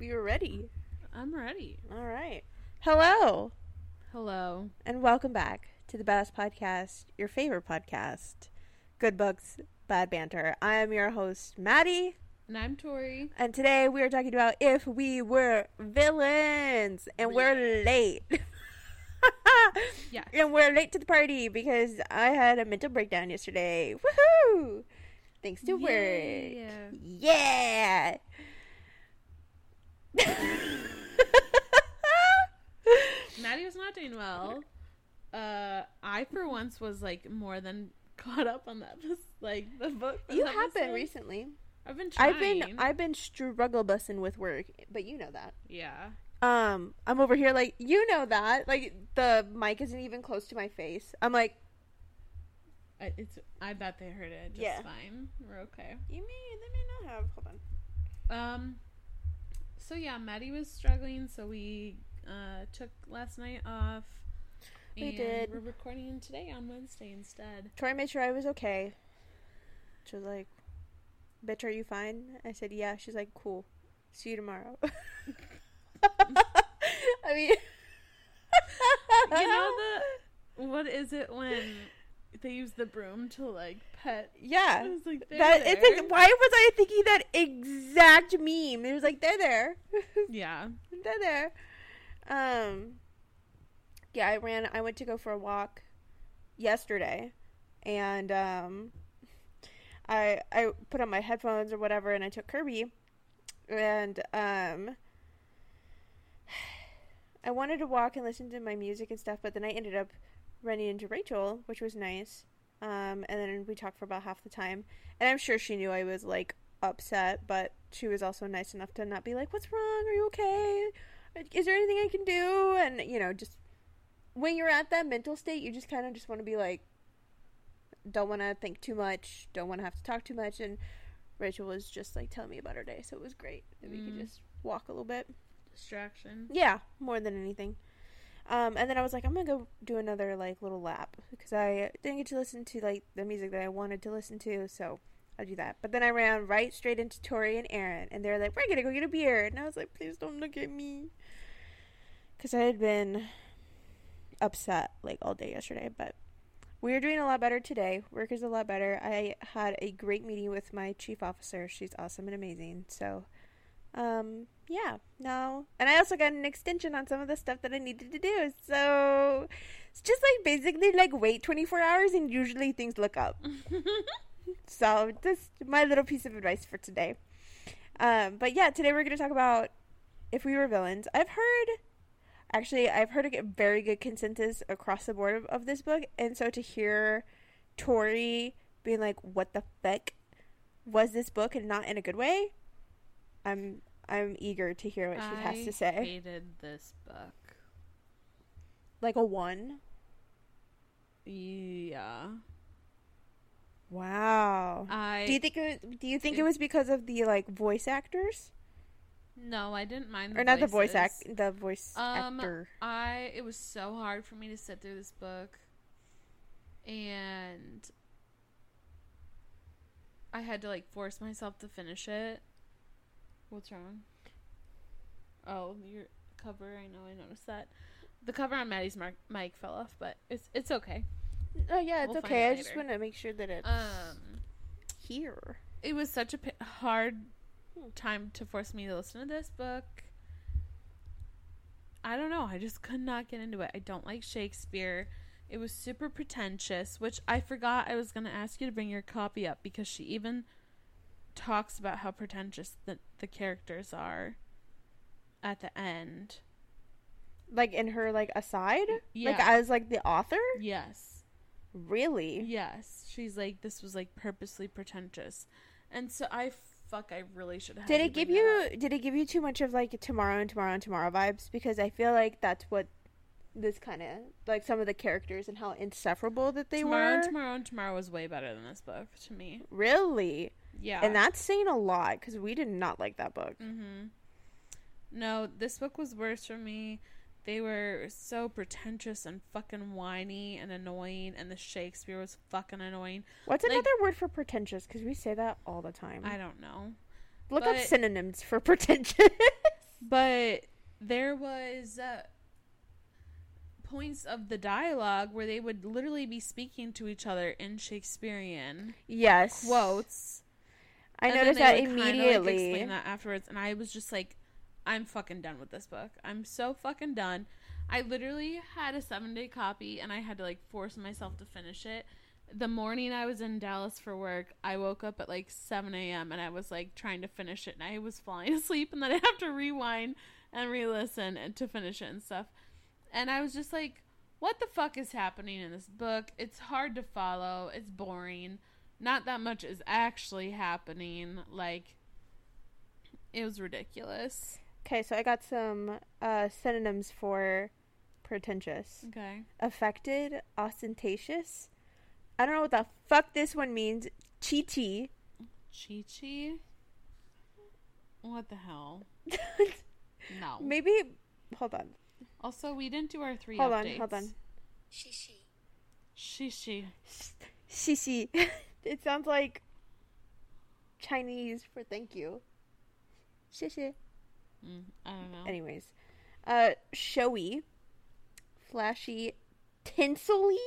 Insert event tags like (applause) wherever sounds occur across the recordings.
we were ready. I'm ready. All right. Hello, Hello. and welcome back to the Badass Podcast, your favorite podcast, Good Books, Bad Banter. I am your host, Maddie, And I'm Tori. and today we are talking about if we were villains, and we're late. (laughs) yeah. And we're late to the party because I had a mental breakdown yesterday. Woohoo! Thanks to work. Yeah. (laughs) Maddie was not doing well. Uh, I for once was like more than caught up on that. Like the book. you have been recently. I've been trying. I've been I've been struggle bussing with work, but you know that. yeah. Um, I'm over here like you know that. Like the mic isn't even close to my face. I'm like, I, it's. I bet they heard it just Yeah. fine. We're okay. you may they may not have. Hold on. Um. So yeah, Maddie was struggling, so we uh took last night off. We did. We're recording today on Wednesday instead. Tori made sure I was okay. She was like, "Bitch, are you fine?" I said, "Yeah." She's like, "Cool. See you tomorrow." (laughs) I mean, you know the what is it when they use the broom to like pet? yeah. It's like That it's like, why was I thinking that exact meme? It was like they're there, (laughs) yeah. they're there. Um, yeah, I ran. I went to go for a walk yesterday, and um, I I put on my headphones or whatever, and I took Kirby, and um, (sighs) I wanted to walk and listen to my music and stuff, but then I ended up running into Rachel, which was nice. Um, and then we talked for about half the time, and I'm sure she knew I was like upset, but she was also nice enough to not be like, "What's wrong? Are you okay? Is there anything I can do?" And you know, just when you're at that mental state, you just kind of just want to be like, don't want to think too much, don't want to have to talk too much, and Rachel was just like telling me about her day, so it was great that we could Mm. just walk a little bit. Distraction. Yeah, more than anything. Um, and then I was like, I'm gonna go do another like little lap because I didn't get to listen to like the music that I wanted to listen to, so I'll do that. But then I ran right straight into Tori and Aaron, and they're like, "We're gonna go get a beer," and I was like, "Please don't look at me," because I had been upset like all day yesterday. But we are doing a lot better today. Work is a lot better. I had a great meeting with my chief officer. She's awesome and amazing. So um yeah no. And i also got an extension on some of the stuff that i needed to do. So it's just like basically like wait 24 hours and usually things look up. (laughs) So just my little piece of advice for today. Um but yeah today we're going to talk about if we were villains. I've heard actually i've heard a very good consensus across the board of, of this book. And so to hear tori being like what the fuck was this book and not in a good way? I'm I'm eager to hear what she has to say. I hated this book. Like a one. Yeah. Wow. I do you think it was, do you think it it- was because of the like voice actors no, I didn't mind the or not the voice voices. act the voice Um, actor? I it was so hard for me to sit through this book, and I had to like force myself to finish it. What's wrong? Oh, your cover. I know. I noticed that. The cover on Maddie's mark- mic fell off, but it's it's okay. Oh yeah, it's we'll okay. it I just want to make sure that it's Um, here. it was such a p- hard time to force me to listen to this book. I don't know. I just could not get into it. I don't like Shakespeare. It was super pretentious, which I forgot I was going to ask you to bring your copy up because she even talks about how pretentious the, the characters are at the end. Like in her like aside, Yeah. like as like the author. Yes. Really? Yes. She's like, this was like purposely pretentious. And so I, fuck, I really should have. Did it give that up. you did it give you too much of like tomorrow and tomorrow and tomorrow vibes? Because I feel like that's what this kind of like some of the characters and how inseparable that they tomorrow were. and tomorrow and tomorrow was way better than this book to me. Really? Yeah. And that's saying a lot because we did not like that book. mm-hmm. No, this book was worse for me. They were so pretentious and fucking whiny and annoying, and the Shakespeare was fucking annoying. What's Like- another word for pretentious? Because we say that all the time. I don't know. Look up synonyms for (laughs) pretentious. But there was uh, points of the dialogue where they would literally be speaking to each other in Shakespearean yes. quotes. I and noticed that would kinda, like, immediately. explain that afterwards, and I was just like, I'm fucking done with this book. I'm so fucking done. I literally had a seven day copy, and I had to like force myself to finish it. The morning I was in Dallas for work, I woke up at like 7 a.m. and I was like trying to finish it, and I was falling (laughs) asleep, and then I have to rewind and re-listen and to finish it and stuff. And I was just like, what the fuck is happening in this book? It's hard to follow. It's boring. Not that much is actually happening. Like, it was ridiculous. Okay, so I got some uh, synonyms for pretentious. Okay. Affected, ostentatious. I don't know what the fuck this one means. Chi chi. Chi Chi? What the hell? (laughs) No. Maybe. Hold on. Also, we didn't do our three Hold on. Hold on. Shishi. Shishi. Shishi. (laughs) it sounds like Chinese for thank you. Shishi. Mm, I don't know. Anyways, uh, showy, flashy, tinsely,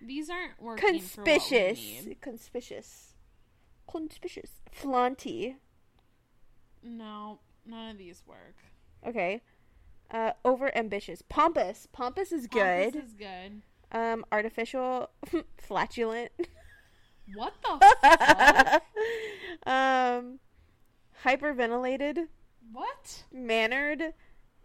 These aren't working for what we conspicuous, conspicuous, conspicuous, flaunty. No, none of these work. Okay. Uh, over ambitious, pompous. Pompous is good. Pompous is good. um, artificial, (laughs) flatulent. What the (laughs) fuck? um, hyperventilated, what? mannered,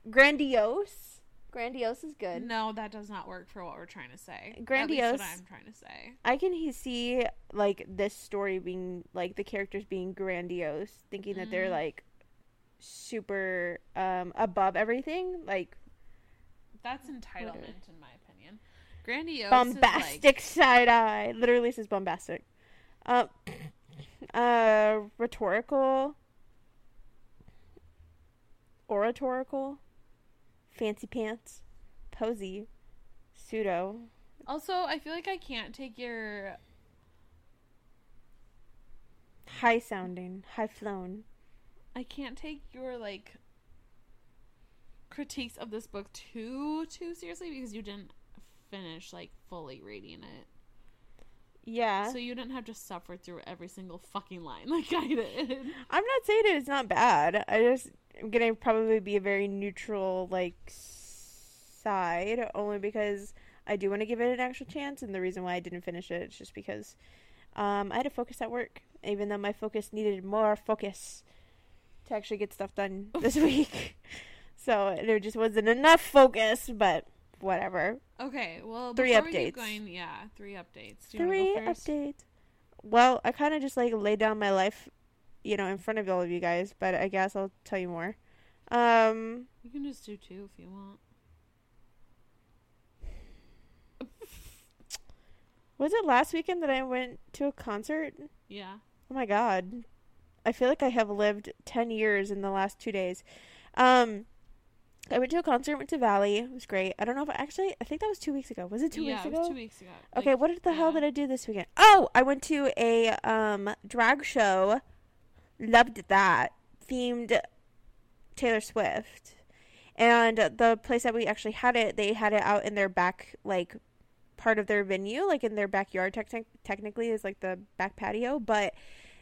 grandiose. Grandiose is good. No, that does not work for what we're trying to say. Grandiose. what I'm trying to say. I can he- see like this story being like the characters being grandiose, thinking that they're Mm. like super um above everything, like That's entitlement, in my opinion. Grandiose bombastic side eye. Literally says bombastic. Uh, uh, rhetorical, oratorical, fancy pants, posy, pseudo. Also, I feel like I can't take your high sounding, high flown. I can't take your like critiques of this book too too seriously because you didn't finish like fully reading it. Yeah. So you didn't have to suffer through every single fucking line (laughs) like I did. I'm not saying it's not bad. I just am gonna probably be a very neutral like side, only because I do want to give it an actual chance, and the reason why I didn't finish it is just because um, I had to focus at work, even though my focus needed more focus to actually get stuff done this (laughs) week. So there just wasn't enough focus, but whatever. Okay, well Three updates. going, yeah, three updates. Do you Three updates. Well, I kind of just like laid down my life, you know, in front of all of you guys, but I guess I'll tell you more. Um, You can just do two if you want. (laughs) was it last weekend that I went to a concert? Yeah. Oh my god. I feel like I have lived 10 years in the last 2 days. Um I went to a concert, went to Valley. It was great. I don't know if I actually I think that was 2 weeks ago. Was it 2 yeah, weeks it ago? was two weeks ago. Okay, Like, what the hell did I do this weekend? Oh, I went to a um drag show. Loved that. Themed Taylor Swift. And the place that we actually had it, they had it out in their back like part of their venue, like in their backyard technic technically is like the back patio, but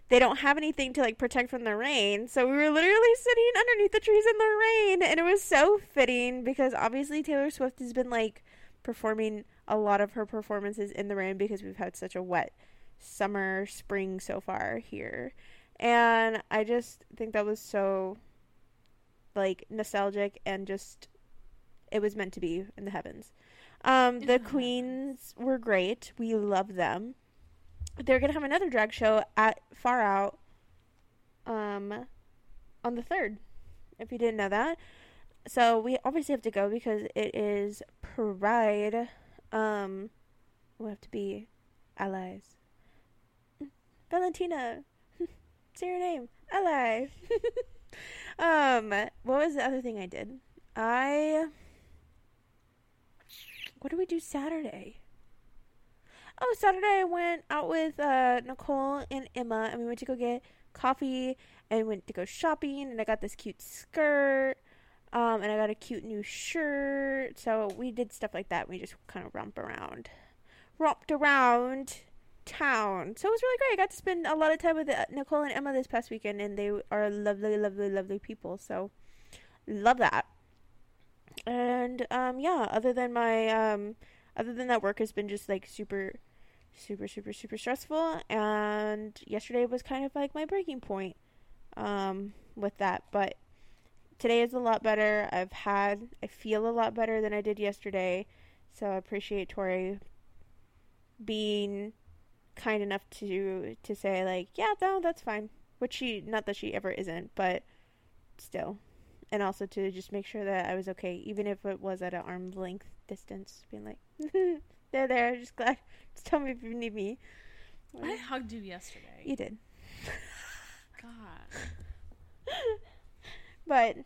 they don't have anything to like protect from the rain. So we were literally sitting underneath the trees in the rain and it was so fitting because obviously Taylor Swift has been like performing a lot of her performances in the rain because we've had such a wet summer, spring so far here. And I just think that was so like nostalgic and just it was meant to be in the heavens. Um the queens were great. We love them. They're to have another drag show at Far Out um on the 3rd. If you didn't know that. So we obviously have to go because it is Pride. Um, we'll have to be allies. (laughs) Valentina, (laughs) say your name. Ally. (laughs) um, what was the other thing I did? I. What do we do Saturday? Oh, Saturday I went out with uh, Nicole and Emma, and we went to go get coffee and went to go shopping and I got this cute skirt. Um, and I got a cute new shirt. So we did stuff like that. We just kind of romped around. Romped around town. So it was really great. I got to spend a lot of time with uh, Nicole and Emma this past weekend, and they are lovely, lovely, lovely people. So love that. And um, yeah, other than my um, other than that, work has been just like super, super, super, super stressful. And yesterday was kind of like my breaking point um, with that, but today is a lot better. I've had, I feel a lot better than I did yesterday. So I appreciate Tori being kind enough to to say like, yeah, no, that's fine. Which she, not that she ever isn't, but still, and also to just make sure that I was okay, even if it was at an arm's length distance, being like, (laughs) there they're there. Just glad. Just (laughs) tell me if you need me. I hugged you yesterday. You did. (laughs) God. (laughs) But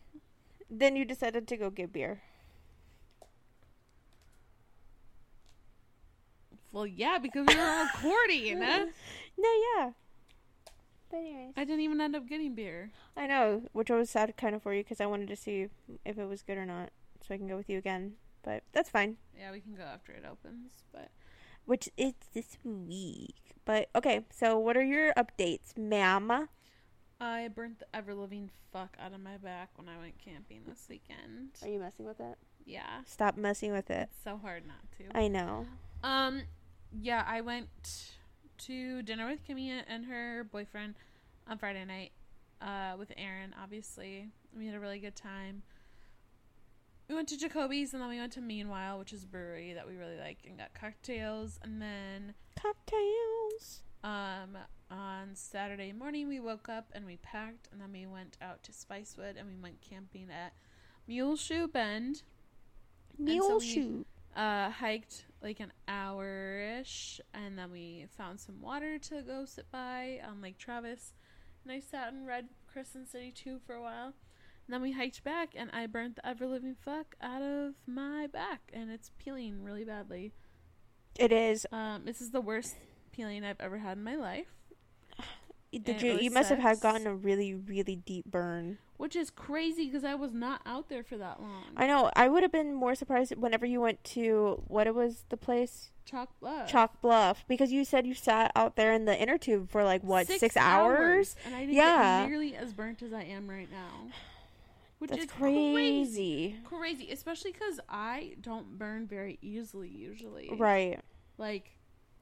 then you decided to go get beer. Well, yeah, because we were recording. eh? No, yeah. But anyways, I didn't even end up getting beer. I know, which I was sad kind of for you because I wanted to see if it was good or not, so I can go with you again. But that's fine. Yeah, we can go after it opens, but Which is this week. But okay, so what are your updates, ma'am? I burnt the ever living fuck out of my back when I went camping this weekend. Are you messing with it? Yeah, Stop messing with it. it's so hard not to. I know. Um, yeah, I went to dinner with Kimmy and her boyfriend on Friday night. Uh, with Aaron, obviously, we had a really good time. We went to Jacoby's and then we went to Meanwhile, which is a brewery that we really like, and got cocktails. And then Cocktails. um, on Saturday morning, we woke up and we packed, and then we went out to Spicewood and we went camping at Muleshoe Bend. Mule we- shoe. uh, hiked like an hour ish, and then we found some water to go sit by on Lake Travis. And I sat and read Crescent City 2 for a while. And then we hiked back, and I burnt the ever living fuck out of my back, and it's peeling really badly. It is. Um, this is the worst peeling I've ever had in my life, (sighs) Did you? You must have had gotten a really, really deep burn. which is crazy because I was not out there for that long. I know. I would have been more surprised whenever you went to what it was the place Chalk Bluff. Chalk Bluff because you said you sat out there in the inner tube for like what six, hours? And I didn't Yeah. get nearly as burnt as I am right now. Which That's is crazy. crazy. Especially because I don't burn very easily usually. Right. Like,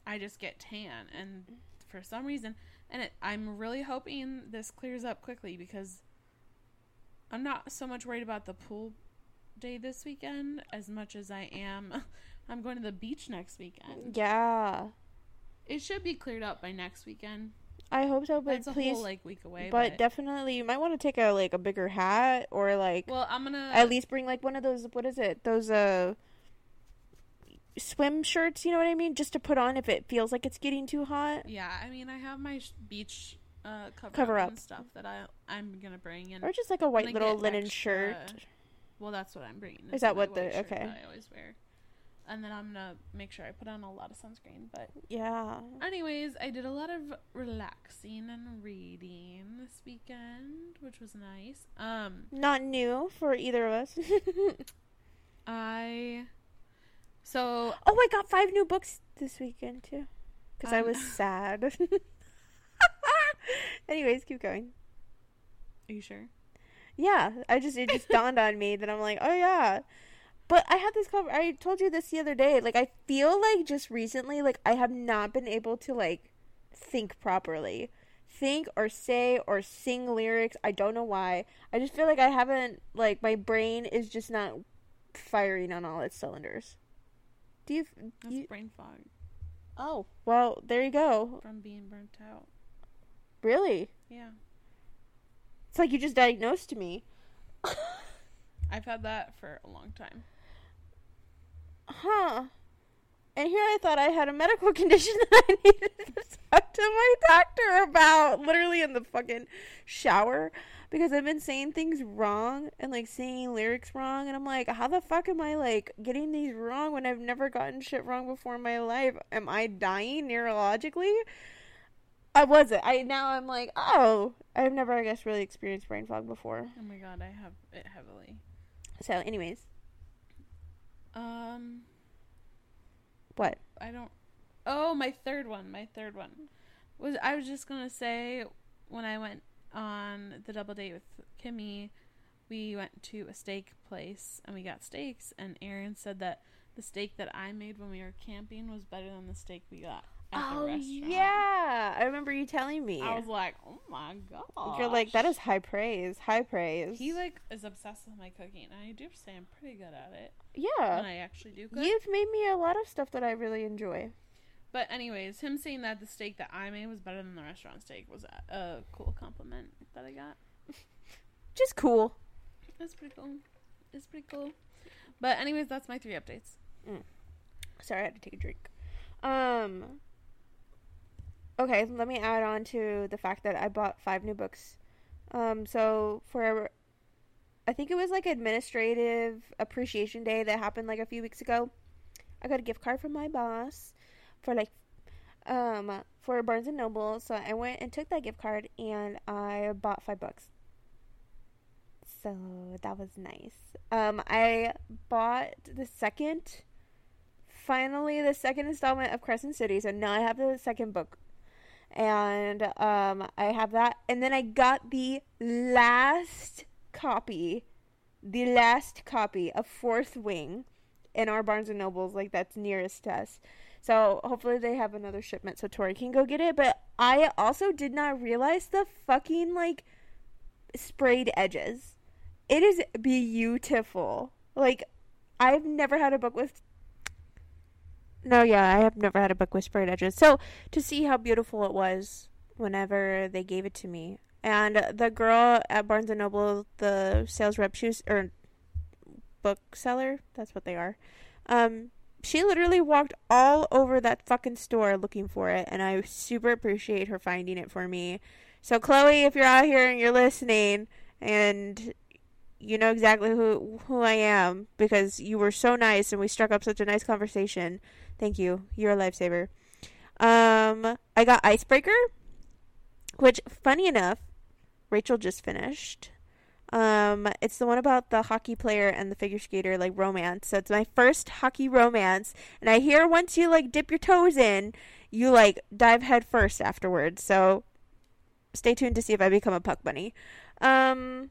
I just get tan, and for some reason, and it, I'm really hoping this clears up quickly because I'm not so much worried about the pool day this weekend as much as I am. (laughs) I'm going to the beach next weekend. Yeah. It should be cleared up by next weekend. I hope so, but please. whole like week away. but, But, definitely, you might want to take a like a bigger hat or like well, I'm gonna at least bring like one of those. What is it? Those uh swim shirts. You know what I mean? Just to put on if it feels like it's getting too hot. Yeah, I mean, I have my sh- beach uh, cover, Cover up, up. and stuff that I I'm gonna bring, and Or just like a white little linen extra- shirt. Well, that's what I'm bringing. Is that what the- okay. that I always wear, and then I'm gonna make sure I put on a lot of sunscreen. But Yeah. anyways, I did a lot of relaxing and reading this weekend, which was nice. Um, Not new for either of us. (laughs) I so oh, I got five new books this weekend too. Because I Um, was (laughs) sad. (laughs) Anyways, keep going. are you sure? Yeah, I just it just dawned on me that I'm like, oh yeah. But I had this cover. I told you this the other day. Like I feel like just recently, like I have not been able to like think properly, think or say or sing lyrics. I don't know why. I just feel like I haven't like my brain is just not firing on all its cylinders. Do you? That's you brain fog oh well, there you go. from being burnt out. Really, Yeah, it's like you just diagnosed me. I've had that for a long time. Huh. And here I thought I had a medical (laughs) condition that I needed to talk to my doctor about, literally in the fucking shower, because I've been saying things wrong and like singing lyrics wrong, and I'm like, how the fuck am I like getting these wrong when I've never gotten shit wrong before in my life? Am I dying neurologically? I wasn't. I now I'm like, oh, I've never, I guess, really experienced brain fog before. Oh my god, I have it heavily. So, anyways, Um, what? I don't. Oh, my third one. My third one was. I was just gonna say when I went on the double date with Kimmy, we went to a steak place and we got steaks. And Aaron said that the steak that I made when we were camping was better than the steak we got Oh yeah, I remember you telling me. I was like, oh my god. You're like that is high praise, high praise. He like is obsessed with my cooking, and I do say I'm pretty good at it Yeah, and I actually do cook. You've made me a lot of stuff that I really enjoy. But anyways, him saying that the steak that I made was better than the restaurant steak was a, cool compliment that I got. (laughs) Just cool. It's pretty cool. It's pretty cool. But anyways, that's my three updates. Sorry, I had to take a drink. Um. Okay, let me add on to the fact that I bought five new books. Um, so for, I think it was like Administrative Appreciation Day that happened like a few weeks ago. I got a gift card from my boss for like, um, for Barnes and Noble. So I went and took that gift card and I bought five books. So that was nice. Um, I bought the second finally the second installment of Crescent City. So now I have the second book. And um I have that and then I got the last copy the last copy of Fourth Wing in our Barnes and Nobles like that's nearest to us. So hopefully they have another shipment so Tori can go get it, but I also did not realize the fucking like sprayed edges. It is beautiful. Like I've never had a book with no, yeah, I have never had a book with sprayed edges. So to see how beautiful it was whenever they gave it to me, and the girl at Barnes and Noble, the sales rep, she was or bookseller, that's what they are. Um, she literally walked all over that fucking store looking for it, and I super appreciate her finding it for me. So Chloe, if you're out here and you're listening, and you know exactly who who I am because you were so nice and we struck up such a nice conversation. Thank you. You're a lifesaver. Um, I got Icebreaker, which, funny enough, Rachel just finished. Um, it's the one about the hockey player and the figure skater, like romance. So it's my first hockey romance, and I hear once you like dip your toes in, you like dive head first afterwards. So stay tuned to see if I become a puck bunny. Um,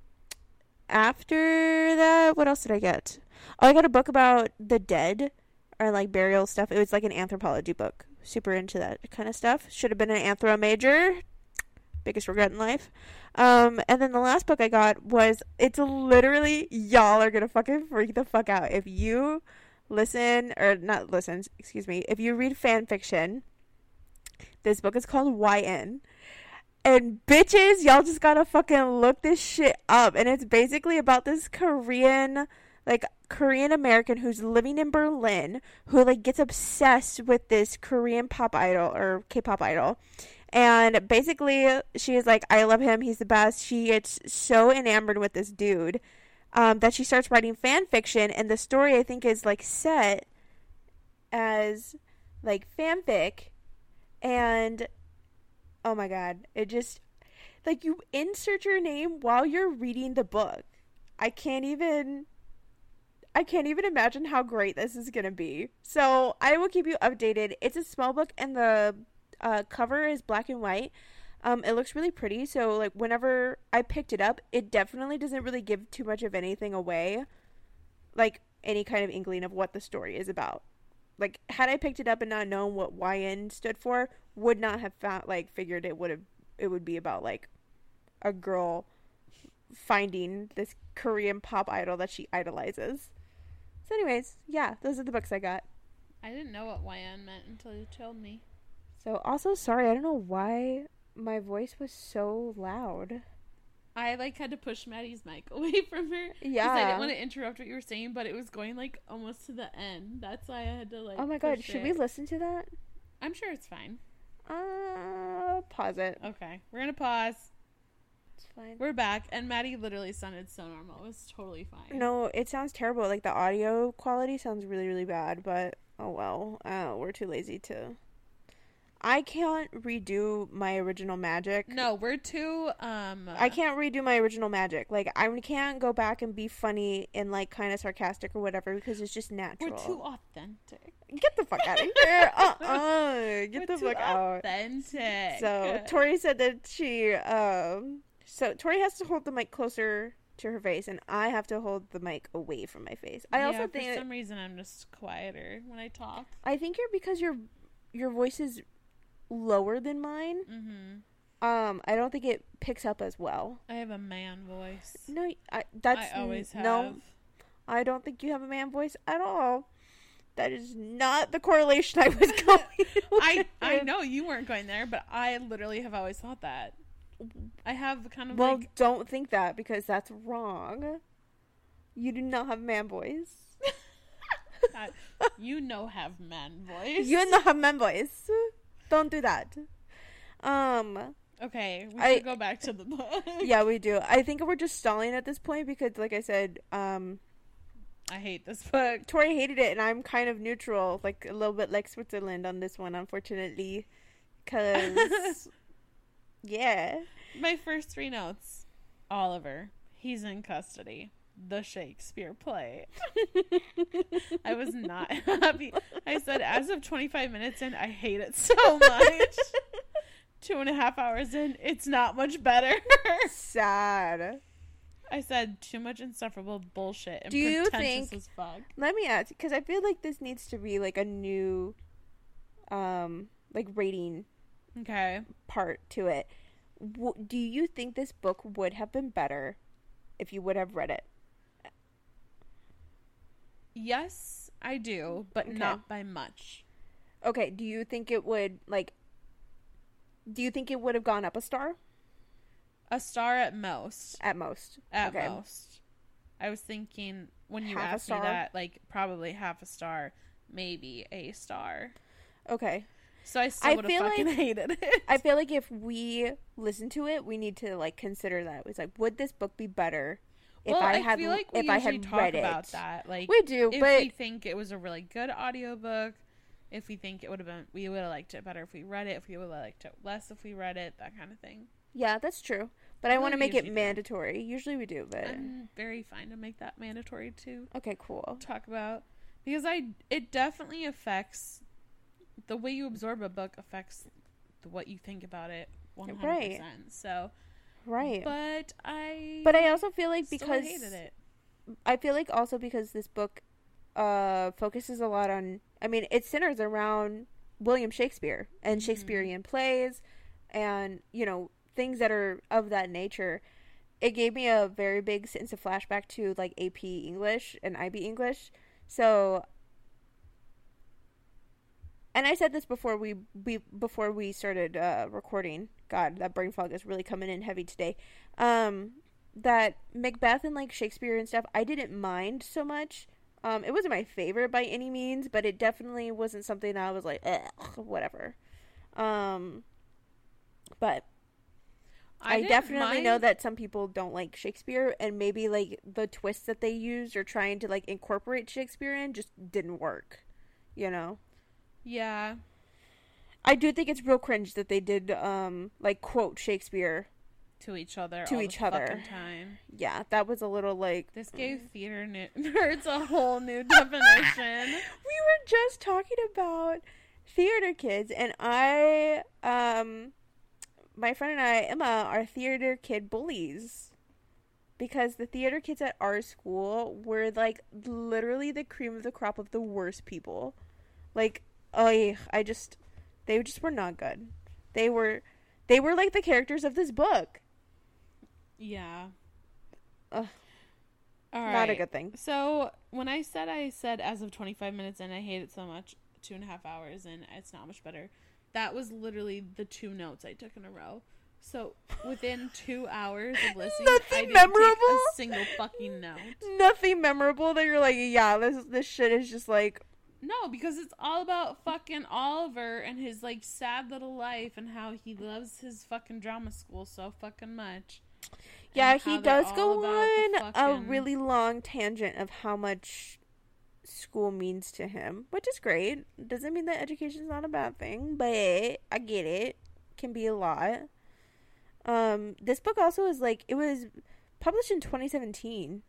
after that, what else did I get? Oh, I got a book about the dead or like burial stuff. It was like an anthropology book. Super into that kind of stuff. Should have been an anthro major. Biggest regret in life. Um, and then the last book I got was it's literally y'all are gonna fucking freak the fuck out if you listen or not listen. Excuse me. If you read fan fiction, this book is called YN. And bitches, y'all just gotta fucking look this shit up. And it's basically about this Korean, like Korean American who's living in Berlin, who like gets obsessed with this Korean pop idol or K-pop idol. And basically, she is like, I love him. He's the best. She gets so enamored with this dude um, that she starts writing fan fiction. And the story, I think, is like set as like fanfic. And oh my god, it just like you insert your name while you're reading the book. I can't even I can't even imagine how great this is going to be. So, I will keep you updated. It's a small book and the uh, cover is black and white. Um, it looks really pretty. So, like, whenever I picked it up, it definitely doesn't really give too much of anything away. Like, any kind of inkling of what the story is about. Like, had I picked it up and not known what YN stood for, would not have found, like, figured it would have, it would be about, like, a girl finding this Korean pop idol that she idolizes. So, anyways, yeah, those are the books I got. I didn't know what YN meant until you told me. So, also, sorry, I don't know why my voice was so loud. I like had to push Maddie's mic (laughs) away from her. 'cause I didn't want to interrupt what you were saying, but it was going like almost to the end. That's why I had to like. Oh my god, should it. we listen to that? I'm sure it's fine. Uh, pause it. Okay, we're gonna pause. It's fine. We're back, and Maddie literally sounded so normal. It was totally fine. No, it sounds terrible. Like the audio quality sounds really, really bad. But oh well, uh, we're too lazy to. I can't redo my original magic. No, we're too um I can't redo my original magic. Like I can't go back and be funny and like kind of sarcastic or whatever because it's just natural. we're too authentic. Get the fuck out of here! (laughs) Uh uh Get We're the fuck out. authentic. So Tori said that she um so Tori has to hold the mic closer to her face and I have to hold the mic away from my face. I yeah, also for think that- some reason I'm just quieter when I talk. I think you're because your your voice is lower than mine. Mm-hmm. Um I don't think it picks up as well. I have a man voice. No, I that's I always have. no. I don't think you have a man voice at all. That is not the correlation I was (laughs) going. (laughs) I I know you weren't going there, but I literally have always thought that. I have the kind of Well, like don't think that because that's wrong. You do not have man voice. (laughs) You know have man voice. You know, have man voice. Don't do that. Um. okay, we I- should go back to the book. (laughs) Yeah, we do. I think we're just stalling at this point because, like I said, um, I hate this book. Tori hated it, and I'm kind of neutral, like a little bit like Switzerland on this one, unfortunately. Cause, (laughs) yeah, My first three notes: Oliver, he's in custody. The Shakespeare play. (laughs) I was not happy. I said, as of 25 minutes in, I hate it so much. (laughs) Two and a half hours in, it's not much better. sad. I said too much insufferable bullshit and Do you pretentious think- as fuck. Let me ask, because I feel like this needs to be like a new, um, like rating Okay. part to it. W- do you think this book would have been better if you would have read it? Yes, I do, but Okay. not by much. Okay, do you think it would like? Do you think it would have gone up a star A star at most. at most? At okay. most. I was thinking when you Half asked me that, like probably half a star, maybe a star. Okay. So I still I would feel have fucking like- (laughs) hated it. I feel like if we listen to it, we need to like consider that. It's like, would this book be better if well, I had feel like we if I had talk read about it? that. Like We do, if but we think it was a really good audiobook, if we think it would have been we would have liked it better if we read it, if we would have liked it less if we read it, that kind of thing. yeah, that's true. But I Well, want to make it usually do. mandatory. Usually we do, but I'm very fine to make that mandatory too. okay, cool. talk about because I it definitely affects the way you absorb a book affects the, what you think about it 100%. Right. So, Right. but I But I also feel like because hated it. I feel like also because this book uh focuses a lot on I mean it centers around William Shakespeare and Mhm. Shakespearean plays and you know things that are of that nature. It gave me a very big sense of flashback to like AP English and IB English. So and I said this before we, we before we started uh, recording. God, that brain fog is really coming in heavy today. Um, that Macbeth and like Shakespeare and stuff, I didn't mind so much. Um, it wasn't my favorite by any means, but it definitely wasn't something that I was like, Ugh, whatever. Um, but I, didn't definitely know that some people don't like Shakespeare, and maybe like the twists that they used or trying to like incorporate Shakespeare in just didn't work. You know, Yeah. I do think it's real cringe that they did um like quote Shakespeare. To each other. To all the each other. Time. Yeah, that was a little like This gave theater ner- (laughs) nerds a whole new (laughs) definition. (laughs) we were just talking about theater kids and I um my friend and I Emma are theater kid bullies because the theater kids at our school were like literally the cream of the crop of the worst people. Like I I just they just were not good. They were they were like the characters of this book. Yeah. Ugh. All Not a good thing. So when I said I said as of 25 minutes in, I hate it so much. Two and a half hours in, it's not much better. That was literally the two notes I took in a row. So within two hours of (laughs) listening, Nothing I didn't memorable? take a single fucking note. Nothing memorable that you're like, yeah, this this shit is just like No, because it's all about fucking Oliver and his like sad little life and how he loves his fucking drama school so fucking much. Yeah, he does go on a really long tangent of how much school means to him, which is great. Doesn't mean that education's not a bad thing, but I get it. Can be a lot. Um, this book also is like it was published in 2017,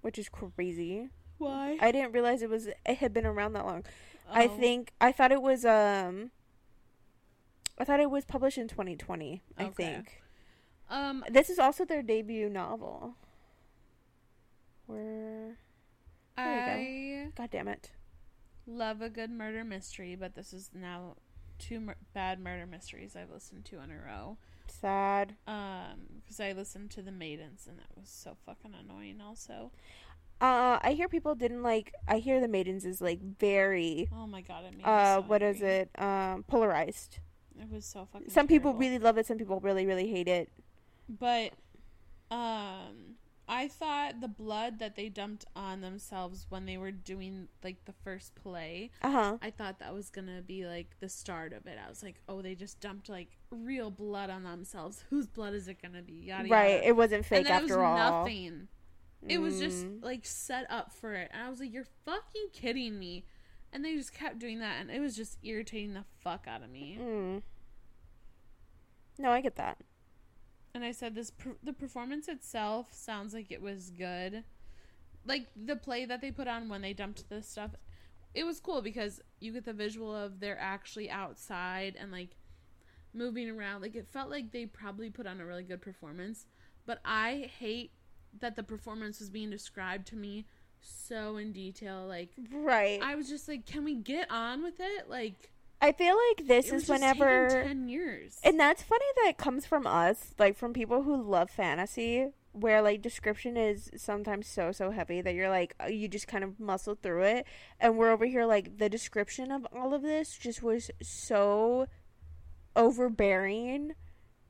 which is crazy. Why? I didn't realize it was it had been around that long. I Oh, think I thought it was um I thought it was published in 2020, I think. Um, This is also their debut novel. Where I God damn it. love a good murder mystery, but this is now two mur- bad murder mysteries I've listened to in a row. Sad. Um, because I listened to The Maidens, and that was so fucking annoying. Also, Uh I hear people didn't like I hear the maidens is like very oh my god, it made uh so what is angry. it? Um polarized. It was so fucking. Some people really love it, some people really really hate it. But um I thought the blood that they dumped on themselves when they were doing like the first play, Uh-huh. I thought that was going to be like the start of it. I was like, "Oh, they just dumped like real blood on themselves. Whose blood is it going to be?" Yada Right. yada. It wasn't fake after it was all. nothing. It was just Mm. like set up for it. And I was like, "You're fucking kidding me." And they just kept doing that and it was just irritating the fuck out of me. Mm. No, I get that. and I said this per- the performance itself sounds like it was good. Like the play that they put on when they dumped this stuff, it was cool because you get the visual of they're actually outside and like moving around. Like it felt like they probably put on a really good performance. But I hate that the performance was being described to me so in detail. Like Right. I was just like, can we get on with it? Like I feel like this is whenever ten years. And that's funny that it comes from us, like from people who love fantasy, where like description is sometimes so so heavy that you're like uh, you just kind of muscle through it, and we're over here like the description of all of this just was so overbearing.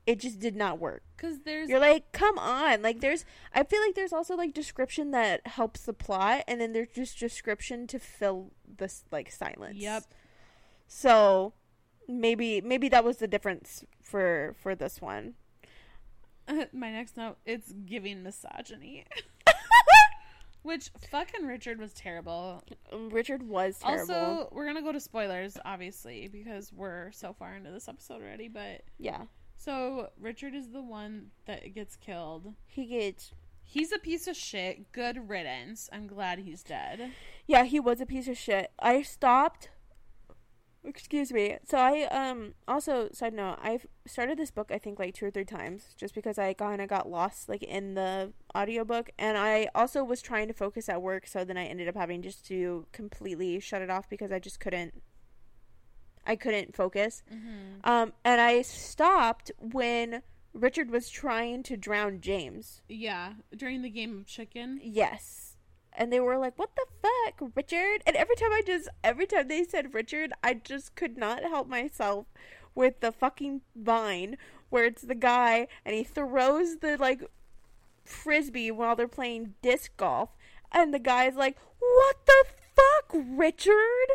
It just did not work. because there's You're like, come on. Like there's I feel like there's also like description that helps the plot and then there's just description to fill this like silence. Yep. So maybe maybe that was the difference for for this one. (laughs) my next note it's giving misogyny (laughs) which fucking richard was terrible Richard was terrible. also we're gonna go to spoilers obviously because we're so far into this episode already but yeah. So richard is the one that gets killed. He gets he's a piece of shit. Good riddance. I'm glad he's dead. Yeah, he was a piece of shit. I stopped Excuse me. So I um also side note, I've started this book I think like two or three times just because I kind of got lost like in the audiobook. And I also was trying to focus at work so then I ended up having just to completely shut it off because I just couldn't I couldn't focus. mm-hmm. Um and I stopped when Richard was trying to drown James. yeah during the game of chicken Yes. And they were like, "What the fuck, Richard?" And every time I just every time they said Richard, I just could not help myself with the fucking vine where it's the guy and he throws the like frisbee while they're playing disc golf and the guy's like, "What the fuck, Richard?"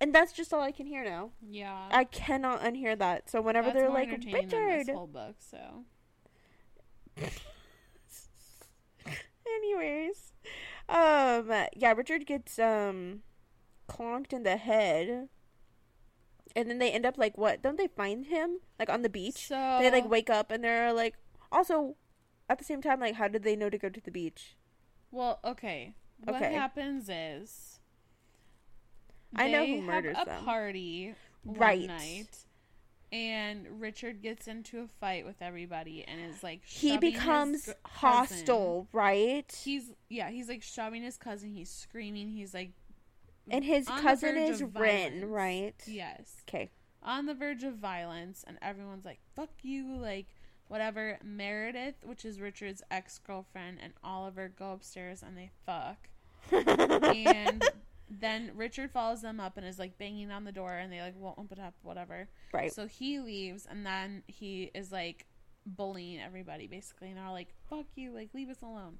And that's just all I can hear now. yeah I cannot unhear that. So whenever That's they're like, "Richard," this whole book so (laughs) Anyways, um, yeah, Richard gets um clonked in the head, and then they end up like what? Don't they find him like on the beach? so They like wake up and they're like also at the same time like how did they know to go to the beach? Well, okay. What Okay. happens is I know who murders have a them. party one Right. night, and Richard gets into a fight with everybody and is like He becomes hostile, cousin. right? He's yeah, he's like shoving his cousin. He's screaming. He's like, and his cousin is Wren, right? yes, Okay. on the verge of violence, and everyone's like, "Fuck you!" Like whatever. Meredith, which is Richard's ex girlfriend, and Oliver go upstairs and they fuck. (laughs) and then Richard follows them up and is like banging on the door and they like won't open up, whatever. right. So he leaves and then he is like bullying everybody basically and they're all like, Fuck you, like leave us alone.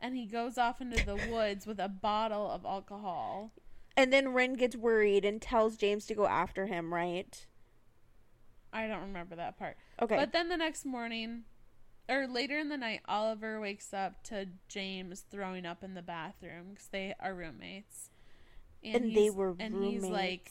And he goes off into the (coughs) woods with a bottle of alcohol. And then Wren gets worried and tells James to go after him, right? I don't remember that part. Okay. But then the next morning, or later in the night, Oliver wakes up to James throwing up in the bathroom because they are roommates. And, they were and roommates. he's like,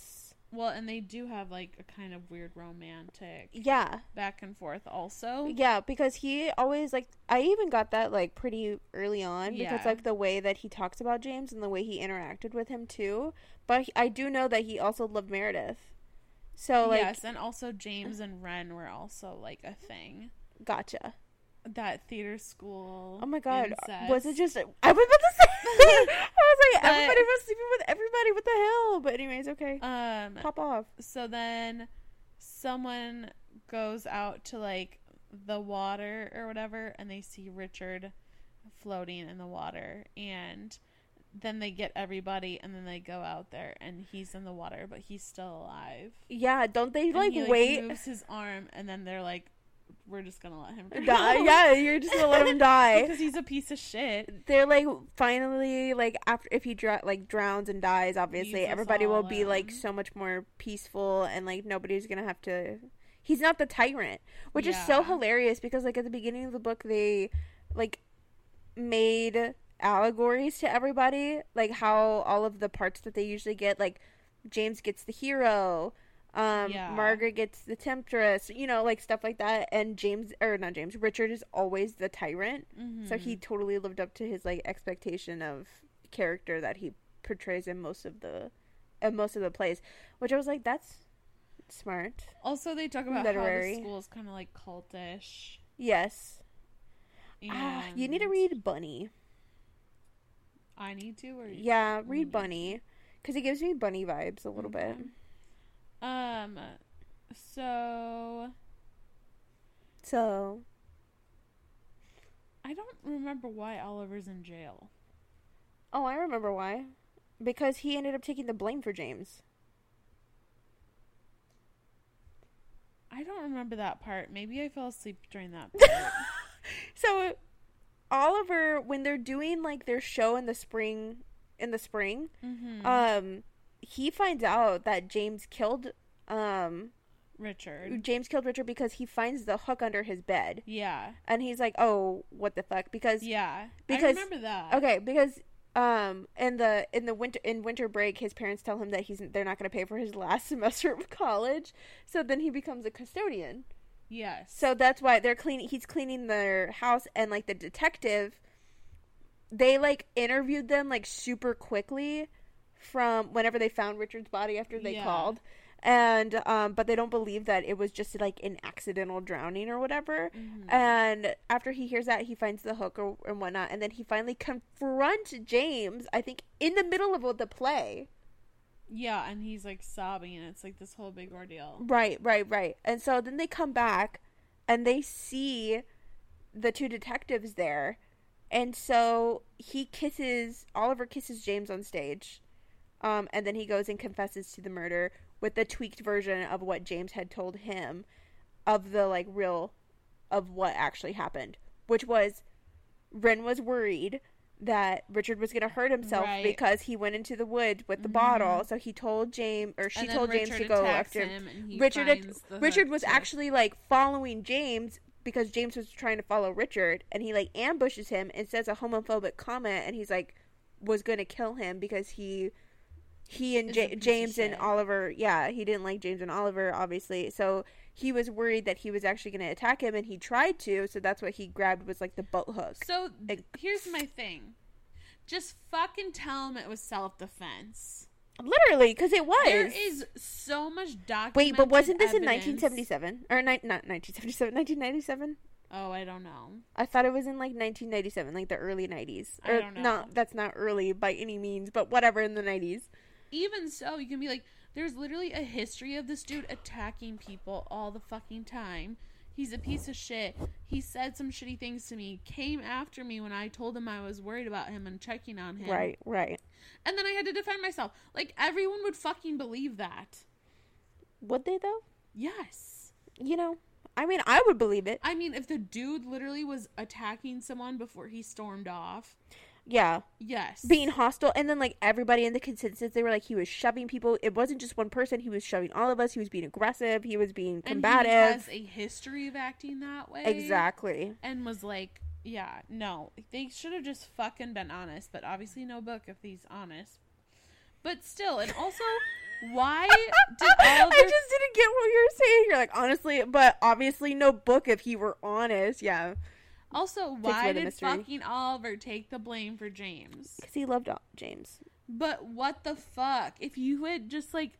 well, and they do have like a kind of weird romantic yeah, back and forth also. yeah, because he always like I even got that like pretty early on because Yeah. like the way that he talks about James and the way he interacted with him too. But I do know that he also loved Meredith. So like, yes, and also James and Wren were also like a thing. gotcha. That theater school. Oh my god, incest. was it just? I was about to say. (laughs) I was like, (laughs) But- everybody was sleeping with everybody. What the hell? But anyways, okay. Um. Pop off. So then, someone goes out to like the water or whatever, and they see Richard floating in the water, and then they get everybody, and then they go out there, and he's in the water, but he's still alive. Yeah, don't they And like, he, wait? moves his arm, and then they're like, "We're just gonna let him Die. (laughs) drown." Yeah, you're just gonna let him die. (laughs) because he's a piece of shit. They're like finally like after if he dr- like drowns and dies, obviously Leaves everybody will all be like so much more peaceful and like nobody's gonna have to. He's not the tyrant, which is so hilarious because like at the beginning of the book they like made allegories to everybody, like how all of the parts that they usually get, like James gets the hero. Um, Yeah. Margaret gets the temptress, you know, like stuff like that. And James, or not James, Richard is always the tyrant. So he totally lived up to his like expectation of character that he portrays in most of the in most of the plays, which I was like, that's smart. Also, they talk about Literary. how the school is kind of like cultish. Yes. Ah, you need to read Bunny. I need to, or Yeah, read. Bunny because it gives me Bunny vibes a little bit. Um, so So I don't remember why Oliver's in jail. Oh, I remember why. Because he ended up taking the blame for James. I don't remember that part. Maybe I fell asleep during that (laughs) part. So Oliver when they're doing like their show in the spring in the spring, mm-hmm. um he finds out that James killed um Richard. James killed Richard because he finds the hook under his bed. Yeah. And he's like, "Oh, what the fuck?" Because Yeah. Because- I remember that. Okay, because um in the in the winter in winter break his parents tell him that he's they're not going to pay for his (laughs) last semester of college. So then he becomes a custodian. Yes. So that's why they're cleaning he's cleaning their house and like the detective they like interviewed them like super quickly from whenever they found Richard's body after they Yeah. called. And um but they don't believe that it was just like an accidental drowning or whatever. Mhm. And after he hears that, he finds the hook or, and whatnot, and then he finally confronts James. I think in the middle of the play. yeah, and he's like sobbing, and it's like this whole big ordeal. Right, right, right. And so then they come back, and they see the two detectives there, and so he kisses Oliver kisses James on stage, um, and then he goes and confesses to the murder with the tweaked version of what James had told him, of the like real, of what actually happened, which was, Wren was worried that Richard was going to hurt himself Right. because he went into the woods with the Mhm. bottle. So he told James, or she told James Richard to go after him, Richard. the Richard was too. actually like following James because James was trying to follow Richard, and he like ambushes him and says a homophobic comment, and he's like was going to kill him because he he and Is Ja- a piece of James and. Oliver, yeah, he didn't like James and Oliver, obviously. So he was worried that he was actually going to attack him, and he tried to. So that's what he grabbed was like the boat hook. So Like- here's my thing. Just fucking tell him it was self defense. Literally, because it was. There is so much documented. Wait, but wasn't this in 1977 or ni- not 1977, 1997? Oh, I don't know. I thought it was in like 1997, like the early 90s. I don't know. No, that's not early by any means, but whatever in the 90s. Even so, you can be like, there's literally a history of this dude attacking people all the fucking time. He's a piece of shit. He said some shitty things to me, came after me when I told him I was worried about him and checking on him. Right, right. And then I had to defend myself. Like, everyone would fucking believe that. Would they though? Yes. You know, I mean, I would believe it. I mean, if the dude literally was attacking someone before he stormed off, Yeah, Yes. being hostile, and then like everybody in the consensus, they were like he was shoving people. It wasn't just one person; he was shoving all of us. He was being aggressive. He was being and combative. he has a history of acting that way. exactly. And was like, yeah, no, they should have just fucking been honest. But obviously, no book if he's honest. But still, and also, why did (laughs) all I just didn't get what you were saying. You're like honestly, but obviously no book if he were honest. Yeah, also why did mystery. fucking Oliver take the blame for James? because he loved James. But what the fuck? If you had just like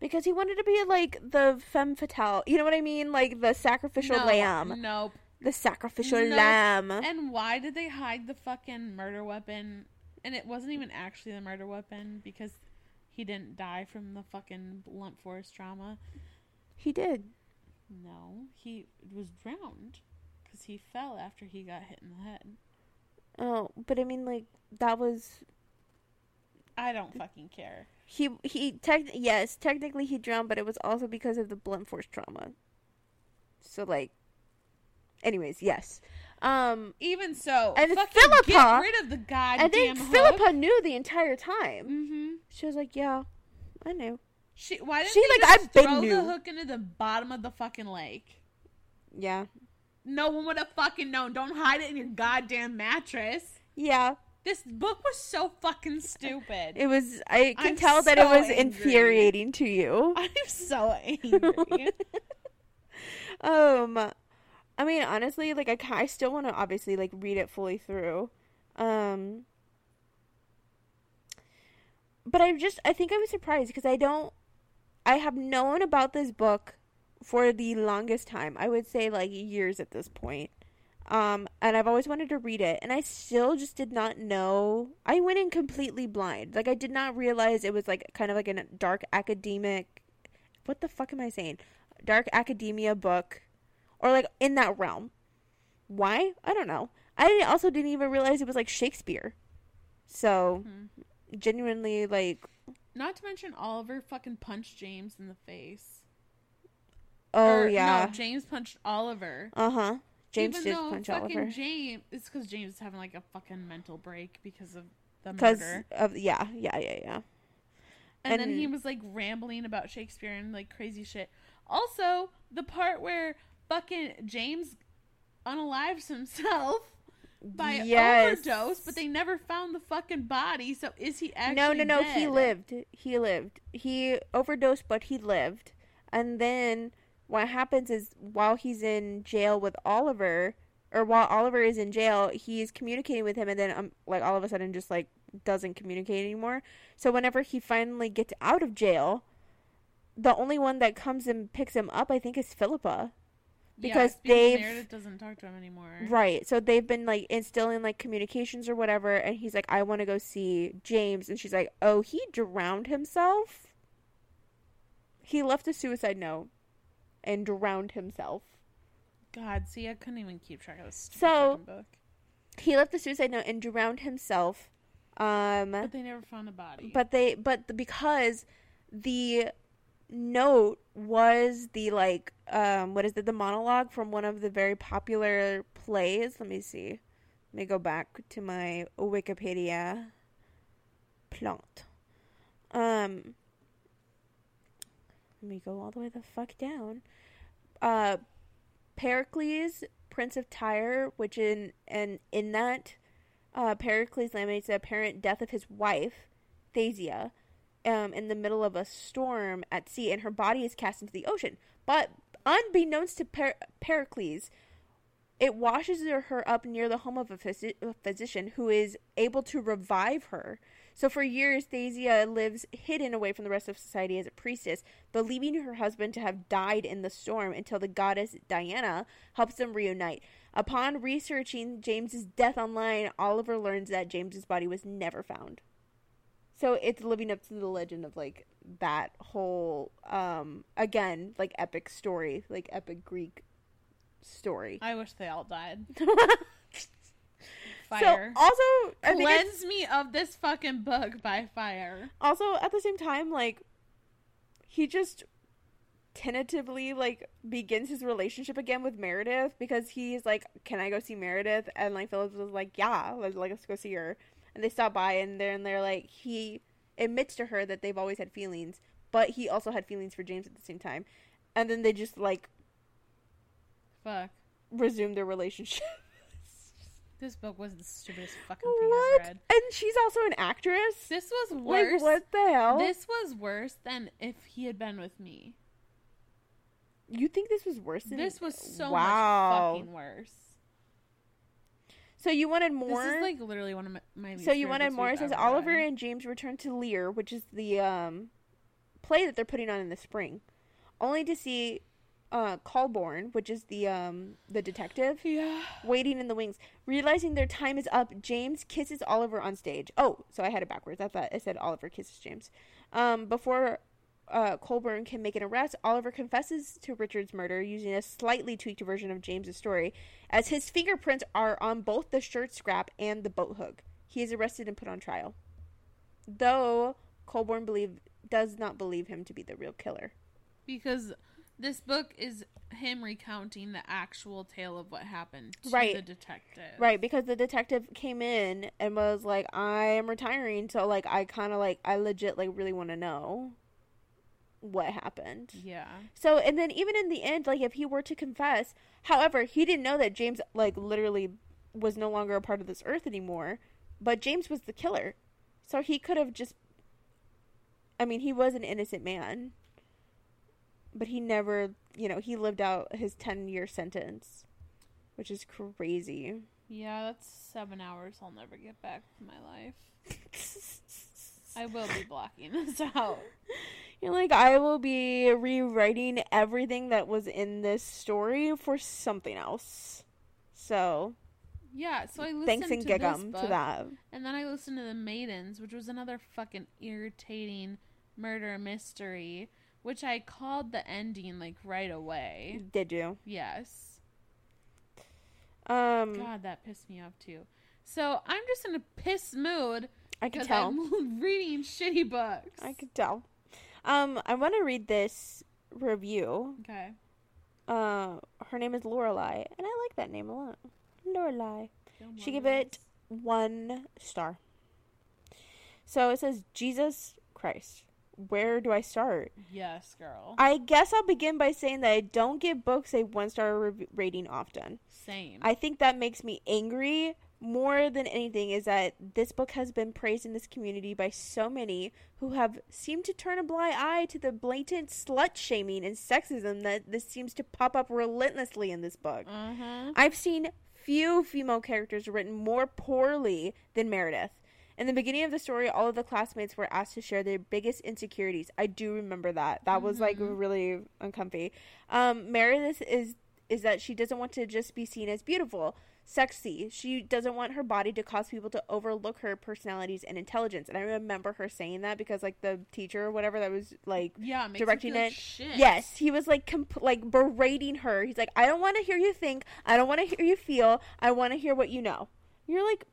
Because he wanted to be like the femme fatale. You know what I mean? Like the sacrificial no, lamb. Nope. The sacrificial Nope. lamb. And why did they hide the fucking murder weapon? And it wasn't even actually the murder weapon because he didn't die from the fucking blunt force trauma. He did. No, he was drowned because he fell after he got hit in the head. Oh, but I mean, like that was I don't fucking care. he. He tech. Yes, technically he drowned, but it was also because of the blunt force trauma. So like, anyways, yes. Um, Even so, And Filippa- get rid of the goddamn I think hook. Filippa knew the entire time. Mm-hmm. She was like, "Yeah, I knew." She why didn't She, like, I've been throw knew. the hook into the bottom of the fucking lake? Yeah, No one would have fucking known. Don't hide it in your goddamn mattress. yeah. This book was so fucking stupid. It was. I can I'm tell that it was angry. infuriating to you. I'm so angry. (laughs) um, I mean, honestly, like I, I still want to obviously like read it fully through. Um, but I just I think I was surprised because I don't. I have known about this book for the longest time. I would say like years at this point. Um, and I've always wanted to read it, and I still just did not know. I went in completely blind. Like I did not realize it was like kind of like a dark academic. What the fuck am I saying? Dark academia book, or like in that realm. Why? I don't know. I also didn't even realize it was like Shakespeare. So Mhm. genuinely, like, Not to mention Oliver fucking punched James in the face. Oh Or, yeah, No, James punched Oliver. uh huh. James Even did though punch fucking Oliver James, it's because James is having like a fucking mental break because of the murder. of yeah, yeah, yeah, yeah. And, then he was like rambling about Shakespeare and like crazy shit. Also, the part where fucking James unalives himself (laughs) by Yes. overdose, but they never found the fucking body. So is he actually no, no, no. He lived. He lived. He overdosed, but he lived. And then what happens is while he's in jail with Oliver, or while Oliver is in jail, he's communicating with him, and then um, like all of a sudden just like doesn't communicate anymore. So whenever he finally gets out of jail, the only one that comes and picks him up, I think, is Filippa. Because they've- Meredith doesn't talk to him anymore. Right. So they've been like instilling like communications or whatever and he's like I want to go see James and she's like, "Oh, he drowned himself?" He left a suicide note and drowned himself. God, see, I couldn't even keep track of this So- book. He left the suicide note and drowned himself. Um But they never found a body. but they but the, because the note was the like um what is it the monologue from one of the very popular plays let me see let me go back to my wikipedia plot um let me go all the way the fuck down uh pericles prince of tyre which in and in that uh, Pericles lamentates the apparent death of his wife, Thasia, um, in the middle of a storm at sea, and her body is cast into the ocean. But unbeknownst to per- Pericles, it washes her up near the home of a, physi- a physician who is able to revive her. So for years, Thasia lives hidden away from the rest of society as a priestess, believing her husband to have died in the storm until the goddess Diana helps them reunite. Upon researching James's death online, Oliver learns that James's body was never found. So it's living up to the legend of like that whole um again, like epic story, like epic Greek story. I wish they all died. (laughs) so also I Cleanse me of this fucking book by fire. also at the same time like he just tentatively like begins his relationship again with Meredith because he's like, "Can I go see Meredith?" And like Phillips was like, "Yeah, let's like let's go see her." And they stop by and they're and they're like he admits to her that they've always had feelings, but he also had feelings for James at the same time. And then they just like Fuck. resume their relationship. This book was the stupidest fucking thing what? I've read. And she's also an actress. This was worse. Like what the hell? This was worse than if he had been with me. you think this was worse than This was so wow. much fucking worse. So you wanted more? This is like literally one of my, my So you wanted more? It says Oliver and James return to Lear, which is the um, play that they're putting on in the spring, only to see uh, Colborne, which is the um, the detective, Yeah. waiting in the wings. Realizing their time is up, James kisses Oliver on stage. Oh, so I had it backwards. I thought I said Oliver kisses James. Um, before uh, Colborne can make an arrest, Oliver confesses to Richard's murder using a slightly tweaked version of James's story, as his fingerprints are on both the shirt scrap and the boat hook. He is arrested and put on trial, though Colborne believe does not believe him to be the real killer. Because this book is him recounting the actual tale of what happened to Right. the detective. Right, because the detective came in and was like, "I am retiring, so like I kind of like I legit like really want to know what happened." Yeah. So, and then even in the end, like if he were to confess, however, he didn't know that James like literally was no longer a part of this earth anymore, but James was the killer. So he could have just I mean, he was an innocent man. But he never, you know, he lived out his 10-year sentence, which is crazy. Yeah, that's seven hours I'll never get back from my life. (laughs) I will be blocking this out. (laughs) You're like, I will be rewriting everything that was in this story for something else. So, Yeah, so I listened thanks and to this book, to that. and then I listened to The Maidens, which was another fucking irritating murder mystery, which I called the ending like right away. Did you? Yes. Um, God, that pissed me off too. So I'm just in a piss mood I can tell. I'm (laughs) reading shitty books. I can tell. Um, I want to read this review. Okay. Uh, her name is Lorelai, and I like that name a lot. Lorelai. She gave it one star. So it says, Jesus Christ. Where do I start? Yes, girl. I guess I'll begin by saying that I don't give books a one star rev- rating often. Same. I think that makes me angry more than anything is that this book has been praised in this community by so many who have seemed to turn a blind eye to the blatant slut shaming and sexism that this seems to pop up relentlessly in this book. uh-huh. I've seen few female characters written more poorly than Meredith. In the beginning of the story, all of the classmates were asked to share their biggest insecurities. I do remember that. That was like Mhm. really uncomfy. Um, Meredith is is that she doesn't want to just be seen as beautiful, sexy. She doesn't want her body to cause people to overlook her personalities and intelligence. And I remember her saying that because like the teacher or whatever that was like Yeah, it directing it. like. Yes, he was like comp- like berating her. He's like, I don't want to hear you think. I don't want to hear you feel. I want to hear what you know. You're like,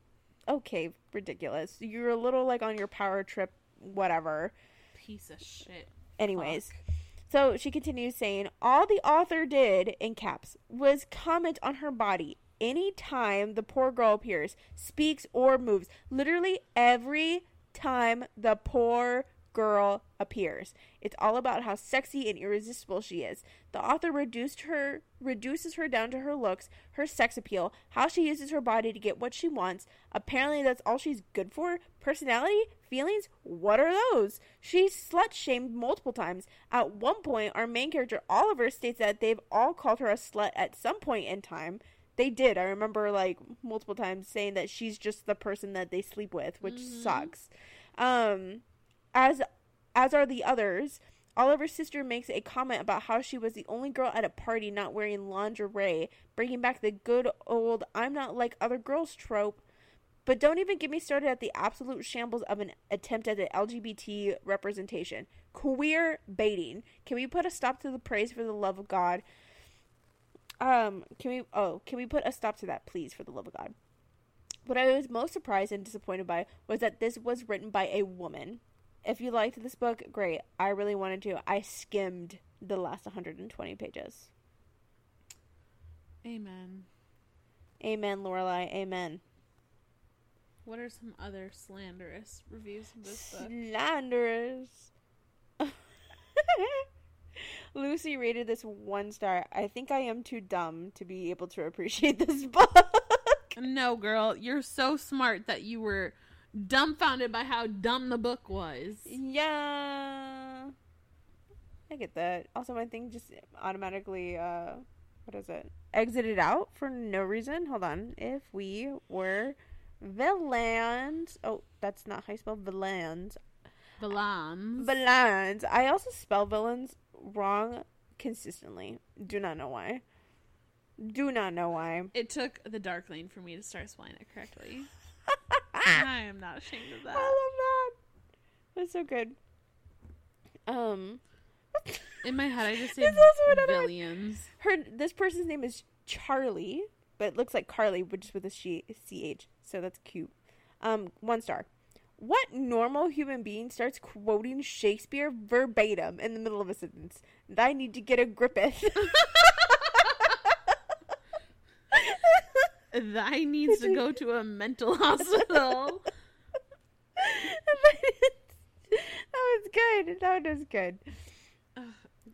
okay, ridiculous. You're a little like on your power trip, whatever. Piece of shit. Anyways, Fuck. so she continues saying, all the author did in caps was comment on her body anytime the poor girl appears, speaks, or moves. Literally every time the poor girl appears. It's all about how sexy and irresistible she is. The author reduced her reduces her down to her looks, her sex appeal, how she uses her body to get what she wants. Apparently that's all she's good for. Personality? Feelings? What are those? She's slut shamed multiple times. At one point, our main character Oliver states that they've all called her a slut at some point in time. They did. I remember like multiple times saying that she's just the person that they sleep with, which Mhm. sucks. Um as as are the others. Oliver's sister makes a comment about how she was the only girl at a party not wearing lingerie, bringing back the good old I'm not like other girls trope. But don't even get me started at the absolute shambles of an attempt at the LGBT representation. Queer baiting. Can we put a stop to the praise for the love of God? Um, can we oh, can we put a stop to that please for the love of God? What I was most surprised and disappointed by was that this was written by a woman. If you liked this book, great. I really wanted to. I skimmed the last 120 pages. Amen. Amen, Lorelai. Amen. What are some other slanderous reviews of this book? Slanderous. (laughs) Lucy rated this one star. I think I am too dumb to be able to appreciate this (laughs) book. No, girl, you're so smart that you were dumbfounded by how dumb the book was. yeah. I get that. Also, my thing just automatically, uh, what is it? Exited out for no reason. Hold on. If we were villains. Oh, that's not how you spell villains. Villains. Villains. I also spell villains wrong consistently. Do not know why. Do not know why. It took the dark lane for me to start spelling it correctly. (laughs) I am not ashamed of that. I love that. That's so good. Um, In my head, I just say There's also another one. billions. her this person's name is Charlie, but it looks like Carly, but just with a she, ch. So that's cute. Um, one star. What normal human being starts quoting Shakespeare verbatim in the middle of a sentence? I need to get a grippeth. (laughs) (laughs) Thy needs to go to a mental (laughs) hospital. (laughs) that was good. That was good.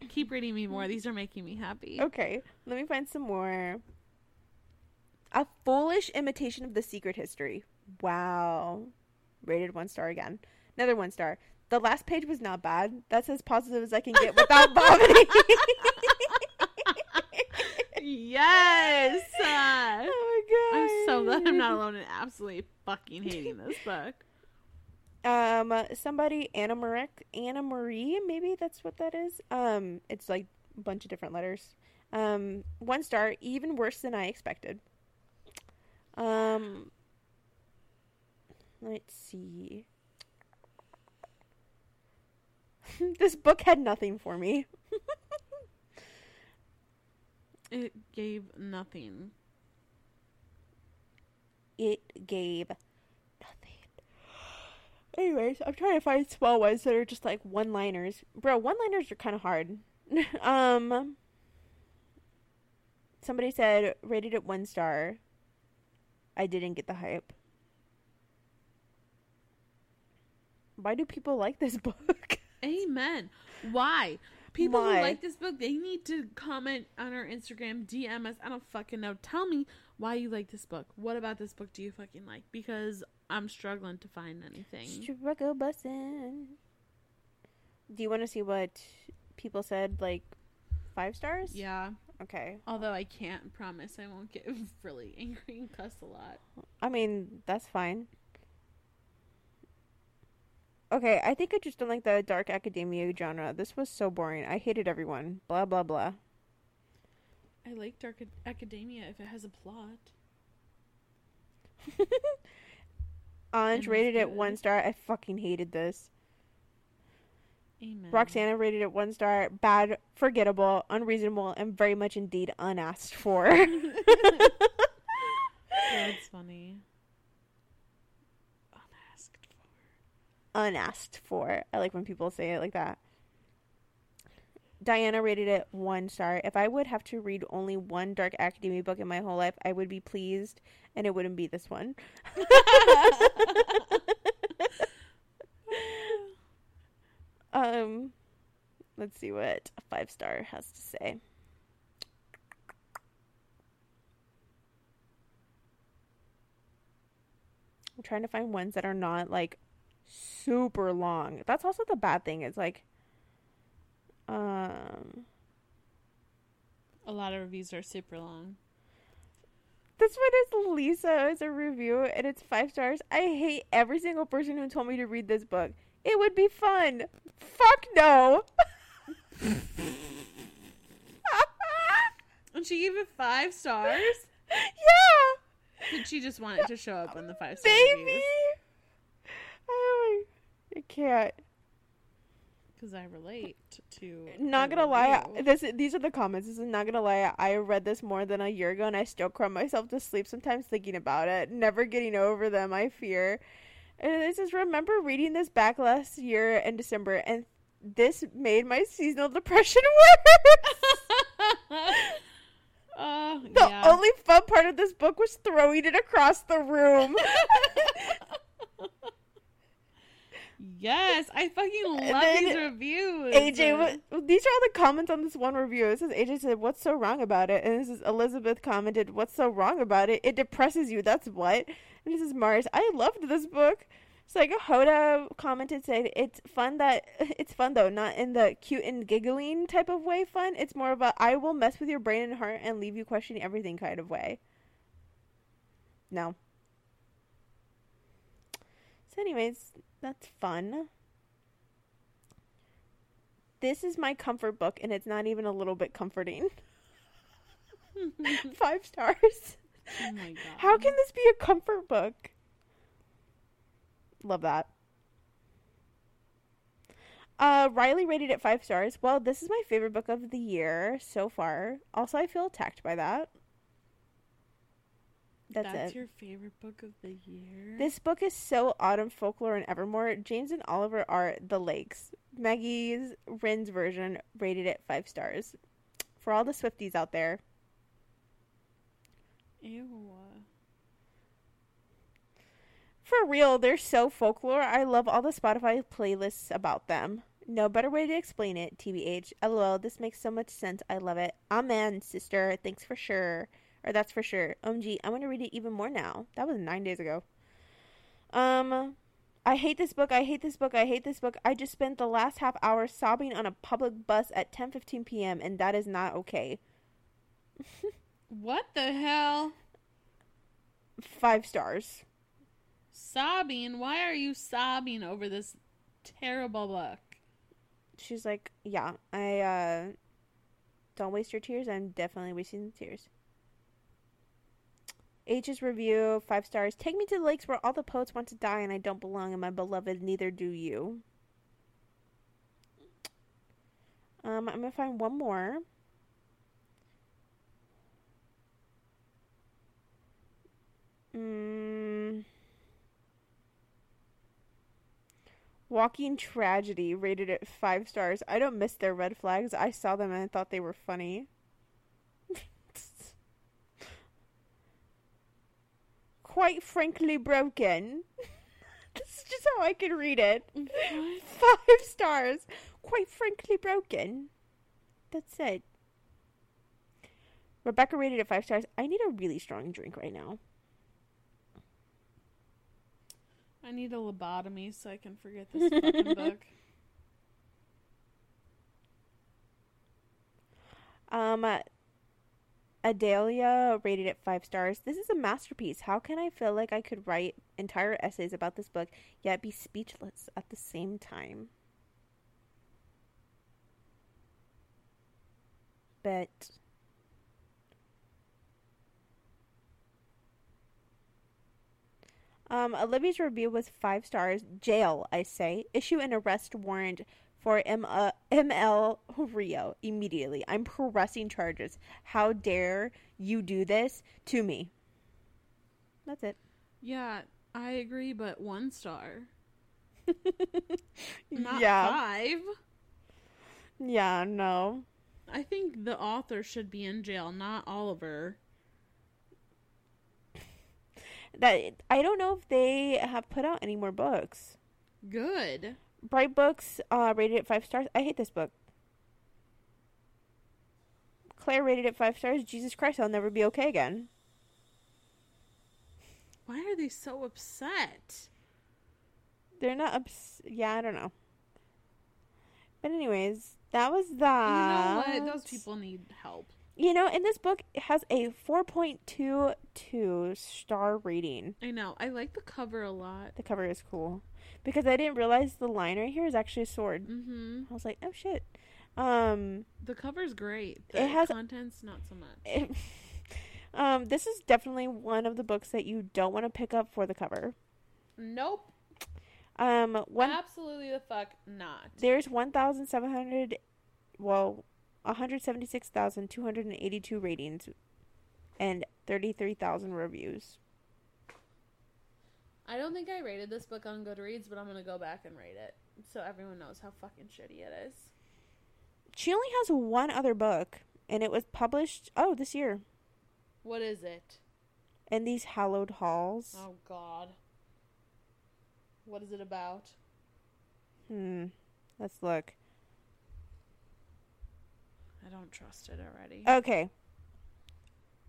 Keep reading me more. These are making me happy. Okay, let me find some more. A foolish imitation of the secret history. Wow. Rated one star again. Another one star. The last page was not bad. That's as positive as I can get without (laughs) vomiting. Yes. Uh, (laughs) oh my god. I'm so glad I'm not alone in absolutely fucking hating this book. Um, somebody Anna Marie, Anna Marie, maybe that's what that is. Um, it's like a bunch of different letters. Um, one star, even worse than I expected. Um, let's see. (laughs) this book had nothing for me. (laughs) It gave nothing. It gave nothing. Anyways, I'm trying to find small ones that are just like one liners. Bro, one liners are kind of hard. (laughs) um, somebody said rated it one star. I didn't get the hype. Why do people like this (laughs) book? Amen. Why? People Why? who like this book, they need to comment on our Instagram, DM us. I don't fucking know. Tell me why you like this book. What about this book do you fucking like? Because I'm struggling to find anything. Struggle bussin'. Do you want to see what people said? Like five stars? Yeah. Okay. Although I can't promise I won't get (laughs) really angry and cuss a lot. I mean, that's fine. Okay, I think I just don't like the dark academia genre. This was so boring. I hated everyone. Blah blah blah. I like Dark Academia if it has a plot. (laughs) Ange rated it one star. I fucking hated this. Amen. Roxana rated it one star. Bad, forgettable, unreasonable, and very much indeed unasked for. (laughs) (laughs) That's funny. Unasked for. Unasked for. I like when people say it like that. Diana rated it one star. If I would have to read only one dark academia book in my whole life, I would be pleased, and it wouldn't be this one. (laughs) um, let's see what a five star has to say. I'm trying to find ones that are not like super long. That's also the bad thing. It's like, um, A lot of reviews are super long. this one is Lisa. It's a review and it's five stars. I hate every single person who told me to read this book. It would be fun. Fuck no. (laughs) And she gave it five stars? (laughs) yeah, Did she just want it to show up on the five star baby. reviews? I can't. Because I relate to. Not gonna lie, this these are the comments. This is not gonna lie. I read this more than a year ago, and I still cry myself to sleep sometimes thinking about it. Never getting over them. I fear. And it says, remember reading this back last year in December and This made my seasonal depression (laughs) worse. (laughs) Oh, the yeah. only fun part of this book was throwing it across the room. (laughs) yes, I fucking love these reviews. AJ, what, these are all the comments on this one review. It says AJ said, "What's so wrong about it?" And this is Elizabeth commented, "What's so wrong about it? It depresses you. That's what." And this is Mars. I loved this book. It's like Hoda commented said, "It's fun that (laughs) it's fun though, not in the cute and giggling type of way. Fun. It's more of a I will mess with your brain and heart and leave you questioning everything kind of way." No. So, anyways, that's fun. This is my comfort book, and it's not even a little bit comforting. (laughs) Five stars. oh my god. How can this be a comfort book? Love that. Uh, Riley rated it five stars. Well, this is my favorite book of the year so far. Also, I feel attacked by that. That's, That's it. your favorite book of the year? This book is so autumn folklore and evermore. James and Oliver are the lakes. Maggie's Rin's version rated it five stars. For all the Swifties out there, Ew. for real, they're so folklore. I love all the Spotify playlists about them. No better way to explain it, TBH. LOL, this makes so much sense. I love it. Amen, sister. Thanks for sure. Or that's for sure. OMG, I want to read it even more now. That was nine days ago. Um, I hate this book. I hate this book. I hate this book. I just spent the last half hour sobbing on a public bus at 10:15 p.m. and that is not okay. (laughs) What the hell? Five stars. Sobbing? Why are you sobbing over this terrible book? She's like, "Yeah, I uh don't waste your tears. I'm definitely wasting the tears." H's review, five stars. Take me to the lakes where all the poets want to die and I don't belong, and my beloved, neither do you. Um, I'm gonna find one more. Mm. Walking Tragedy rated it five stars. I don't miss their red flags. I saw them and I thought they were funny. Quite frankly broken. (laughs) this is just how I can read it. (laughs) Five stars. Quite frankly broken. That's it. Rebecca rated it five stars. I need a really strong drink right now. I need a lobotomy so I can forget this fucking (laughs) book. Um, Adelia rated it five stars. This is a masterpiece. How can I feel like I could write entire essays about this book yet be speechless at the same time? But um, Olivia's review was five stars. Jail, I say. Issue an arrest warrant for M- uh, ML Rio immediately. I'm pressing charges. How dare you do this to me? That's it. Yeah, I agree, but one star. (laughs) Not yeah. five. Yeah, no. I think the author should be in jail, not Oliver. That I don't know if they have put out any more books. Good. Bright Books uh, rated it five stars. I hate this book. Claire rated it five stars. Jesus Christ, I'll never be okay again. Why are they so upset? They're not ups. Yeah, I don't know. But anyways, that was that. You know what? Those people need help. You know, and this book, has a 4.22 star rating. I know. I like the cover a lot. The cover is cool because I didn't realize the line right here is actually a sword. Mm-hmm. I was like, oh shit. Um, The cover's great. The It has- content's not so much. it- (laughs) um, this is definitely one of the books that you don't want to pick up for the cover. Nope. Um, one Absolutely the fuck not. there's 1,700, well, 176,282 ratings and 33,000 reviews. I don't think I rated this book on Goodreads, but I'm gonna go back and rate it so everyone knows how fucking shitty it is. She only has one other book, and it was published oh this year What is it? in these hallowed halls. Oh God. What is it about? Hmm. Let's look. I don't trust it already. Okay.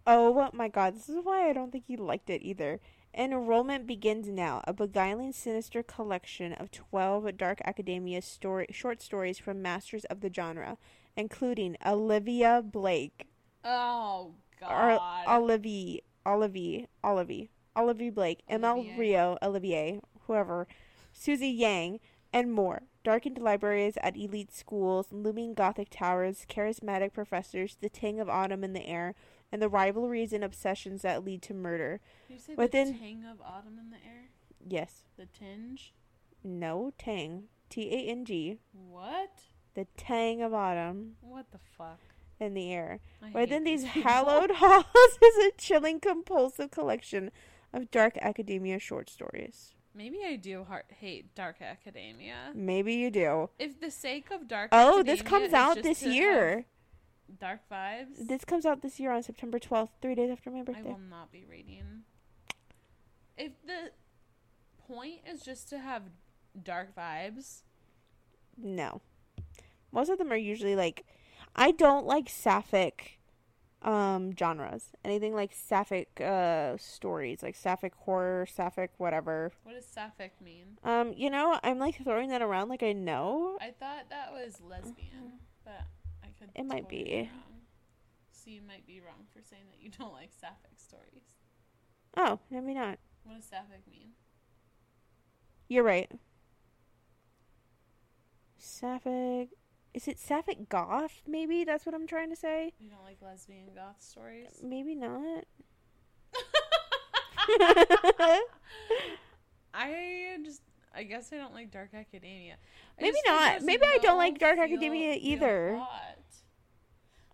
Oh my god, this is why I don't think he liked it either. Enrollment begins now. A beguiling, sinister collection of 12 Dark Academia story, short stories from masters of the genre, including Olivia Blake, oh or God. Olivia, Olivia, Olivia, Olivia Blake, ML Olivier. Rio, Olivier, whoever, Susie Yang, and more. Darkened libraries at elite schools, looming gothic towers, charismatic professors, the tang of autumn in the air, and the rivalries and obsessions that lead to murder. you say within- the tang of autumn in the air? Yes. The tinge? No tang. T A N G. What? The tang of autumn What the fuck? in the air. I Within these hallowed (laughs) halls is a chilling, compulsive collection of dark academia short stories. Maybe I do heart hate Dark Academia. Maybe you do. If the sake of Dark Oh, this comes out this year. Dark vibes. This comes out this year on September 12th, three days after my birthday. I will not be reading. If the point is just to have dark vibes, No. Most of them are usually like I don't like sapphic um genres. Anything like sapphic uh stories, like sapphic horror, sapphic whatever. what does sapphic mean? Um, you know, I'm like throwing that around like I know. I thought that was lesbian, but could. It might totally be. wrong. So you might be wrong for saying that you don't like sapphic stories. Oh, maybe not. What does sapphic mean? You're right. Sapphic is it sapphic goth? Maybe that's what I'm trying to say. You don't like lesbian goth stories? Maybe not. (laughs) I just, I guess I don't like Dark Academia. I Maybe not. Maybe I don't like Dark Academia either. plot.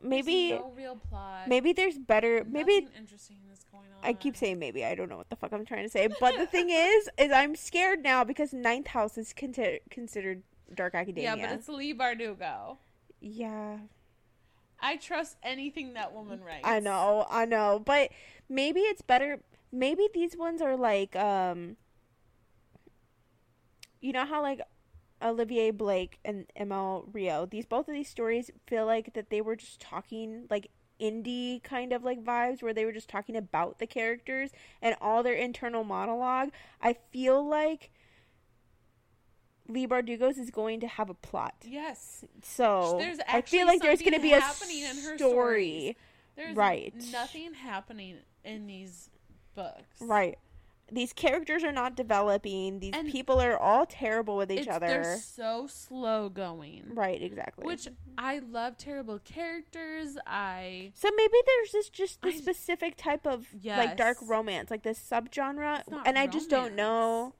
There's maybe no real plot. maybe there's better. Maybe interesting is going on. I keep saying maybe. I don't know what the fuck I'm trying to say. But the thing (laughs) is, is I'm scared now because Ninth House is conti- considered Dark Academia. Yeah, but it's Leigh Bardugo. yeah. I trust anything that woman writes. I know, I know, but maybe it's better. Maybe these ones are like, um, you know how like Olivier Blake and ML Rio. These both of these stories feel like that they were just talking like indie kind of like vibes where they were just talking about the characters and all their internal monologue. I feel like Leigh Bardugo's is going to have a plot. Yes, So There's I feel like there's going to be a happening in her story. there's Right. nothing happening in these books. Right. These characters are not developing. These And people are all terrible with each It's, they're so slow going. Right, exactly. Which I love terrible characters. I so maybe there's this just this I- specific type of like dark romance, like this subgenre, and I just don't know.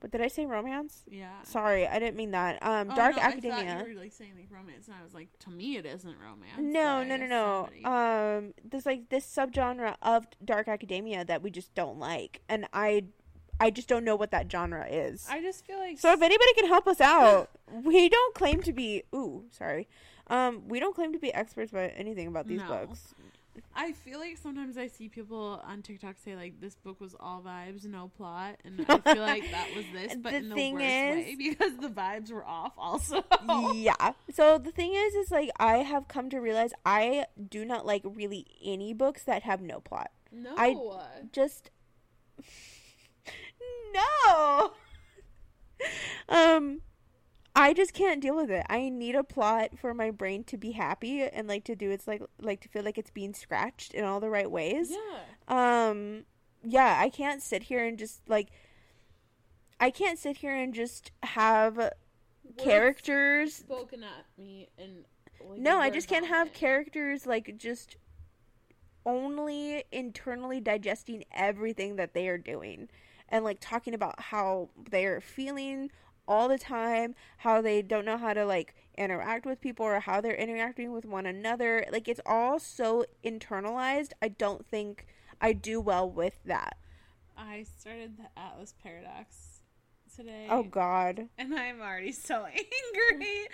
But did I say romance? yeah. Sorry, I didn't mean that. Um, Oh, dark no, academia. I thought you were like saying like romance, and I was like, to me, it isn't romance. no, no, no, no. somebody- Um, there's like this subgenre of dark academia that we just don't like, and I, I just don't know what that genre is. I just feel like So if anybody can help us out, (laughs) we don't claim to be. Ooh, sorry. Um, we don't claim to be experts about anything about these No. books. I feel like sometimes I see people on TikTok say like this book was all vibes, no plot, and I feel (laughs) like that was this, but The in the thing worst is- way because the vibes were off. Also, (laughs) Yeah. So the thing is, is like I have come to realize I do not like really any books that have no plot. no, I- Just (laughs) no. um, I just can't deal with it. I need a plot for my brain to be happy and like to do its like like to feel like it's being scratched in all the right ways. yeah, um yeah i can't sit here and just like i can't sit here and just have Words characters spoken at me and like, no i just can't have characters like just only internally digesting everything that they are doing and like talking about how they're feeling all the time how they don't know how to like interact with people or how they're interacting with one another like it's all so internalized i don't think i do well with that I started the Atlas Paradox today. Oh God. And I'm already so (laughs) angry.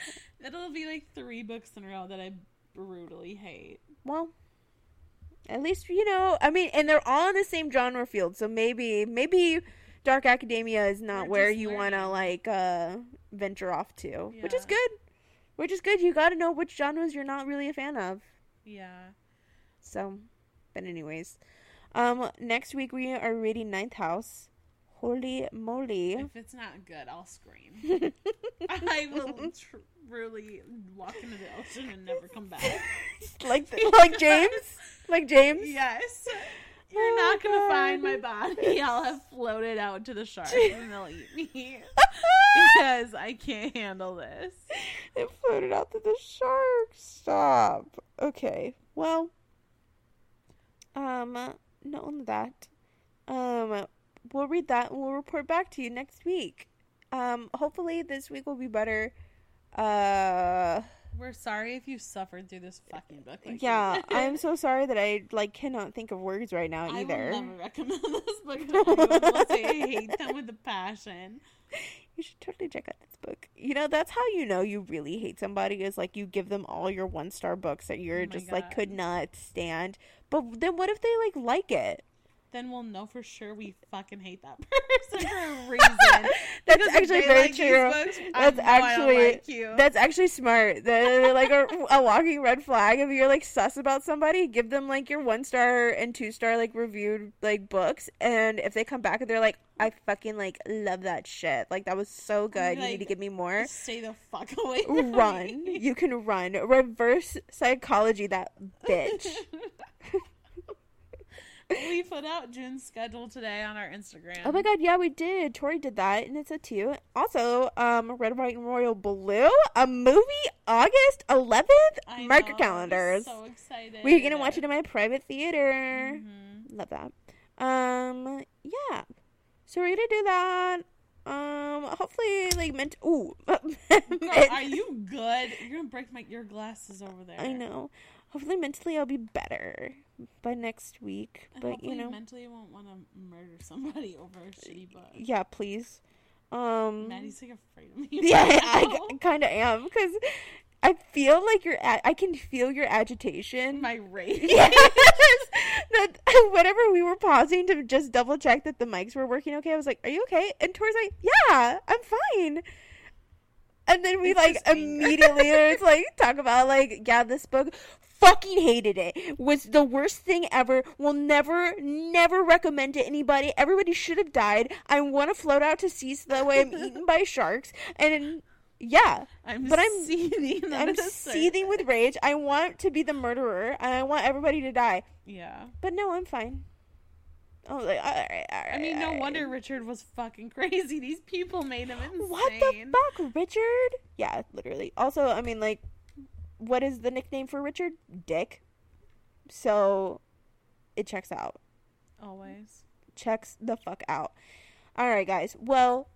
It'll be like three books in a row that I brutally hate. Well, at least you know. I mean, and they're all in the same genre field, so maybe maybe Dark Academia is not We're where you want to like uh venture off to, which is good. Which is good. You got to know which genres you're not really a fan of. Yeah. So, but anyways, um, next week we are reading Ninth House. Holy moly! If it's not good, I'll scream. (laughs) I will tr- really walk into the ocean and never come back. (laughs) like like James, like James. Yes. You're Oh, not gonna God. find my body. (laughs) I'll have floated out to the sharks (laughs) and they'll eat me. (laughs) because I can't handle this. It floated out to the sharks. Stop. Okay. Well. Um. Not only that. Um. We'll read that and we'll report back to you next week. Um. Hopefully this week will be better. Uh. We're sorry if you suffered through this fucking book. like Yeah. I'm so sorry that I like cannot think of words right now either. I will never recommend (laughs) this book to anyone unless I hate them with a passion. You should totally check out this book. You know, that's how you know you really hate somebody is like you give them all your one star books that you're Oh just like could not stand. But then what if they like like it? Then we'll know for sure we fucking hate that (laughs) person for a (laughs) reason. That's Because actually very like true. books, That's know I don't actually- like. That's actually smart. They're like a, (laughs) a walking red flag. If you're like sus about somebody, give them like your one star and two star like reviewed like books, and if they come back and they're like, "I fucking like love that shit. Like that was so good. you need to give me more." Stay the fuck away from Run. me. You can run. Reverse psychology that bitch. (laughs) we put out June's schedule today on our Instagram. Oh my god, yeah, we did. Tori did that, and it's a two. Also, um, Red, White, and Royal Blue, a movie, August 11th. I Mark know, your I'm calendars. So excited. We're gonna watch it in my private theater. Mhm. Love that. Um, yeah. So we're gonna do that. Um, hopefully, like meant. Ooh, (laughs) Girl, are you good? You're gonna break my your glasses over there. I know. Hopefully, mentally, I'll be better by next week. And but you know, mentally you won't want to murder somebody (laughs) over a shitty book. yeah, please. Um, Maddie's like afraid of me. (laughs) yeah, right I, now. kind of am because I feel like you're. A- I can feel your agitation. my rage. (laughs) Yes. that whenever we were pausing to just double check that the mics were working okay, I was like, "Are you okay?" And Tori's like, "Yeah, I'm fine." And then we It's like immediately it's like talk about like, yeah, this book fucking hated it. Was the worst thing ever. Will never, never recommend to anybody. Everybody should have died. I want to float out to sea so that way I'm eaten by (laughs) sharks. And yeah, I'm But I'm- seething. I'm seething with rage. I want to be the murderer and I want everybody to die. Yeah. But no, I'm fine. I was like, all right, all right. I mean, no right. wonder Richard was fucking (laughs) crazy. These people made him insane. What the fuck, Richard? Yeah, literally. Also, I mean, like, what is the nickname for Richard? Dick. So, it checks out. Always. Checks the fuck out. All right, guys. Well,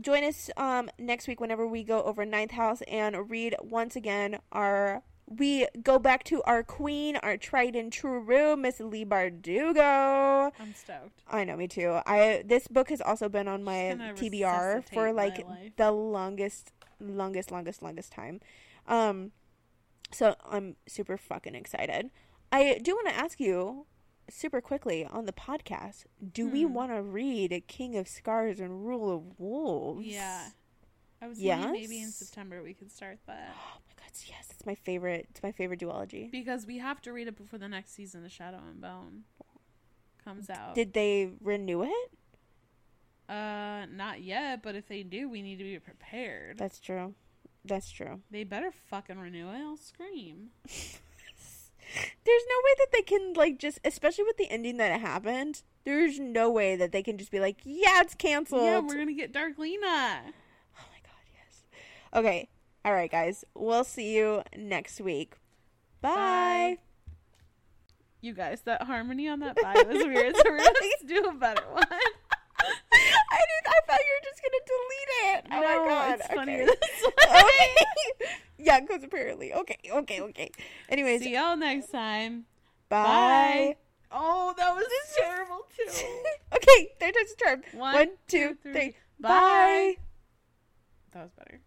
join us um next week whenever we go over Ninth House and read once again our. We go back to our queen, our tried and true, Miss Leigh Bardugo. I'm stoked. I know, me too. I this book has also been on my TBR for like the longest, longest, longest, longest time. Um, so I'm super fucking excited. I do want to ask you, super quickly on the podcast, do we Hmm. want to read King of Scars and Rule of Wolves? Yeah. I was thinking maybe in September we could start that. (gasps) Oh my god, yes, it's my favorite. It's my favorite duology. Because we have to read it before the next season of Shadow and Bone comes out. Did they renew it? uh not yet, but if they do, we need to be prepared. That's true. That's true. They better fucking renew it. I'll scream. (laughs) There's no way that they can like just, especially with the ending that it happened. There's no way that they can just be like, "Yeah, it's canceled." Yeah, we're gonna get Darklina. oh my god, yes. Okay, all right, guys. We'll see you next week. Bye. Bye. You guys, that harmony on that (laughs) bye was weird. So we're gonna (laughs) do a better one. I did. I thought you were just gonna delete it. Oh no, my god. it's okay. funnier (laughs) this way. okay. (laughs) yeah, because apparently. Okay. Okay. Okay. Anyways, See y'all next time. bye. Bye. Oh, that was terrible too. (laughs) okay, third time's a charm. One, One, two, two, three. three. Bye. That was better.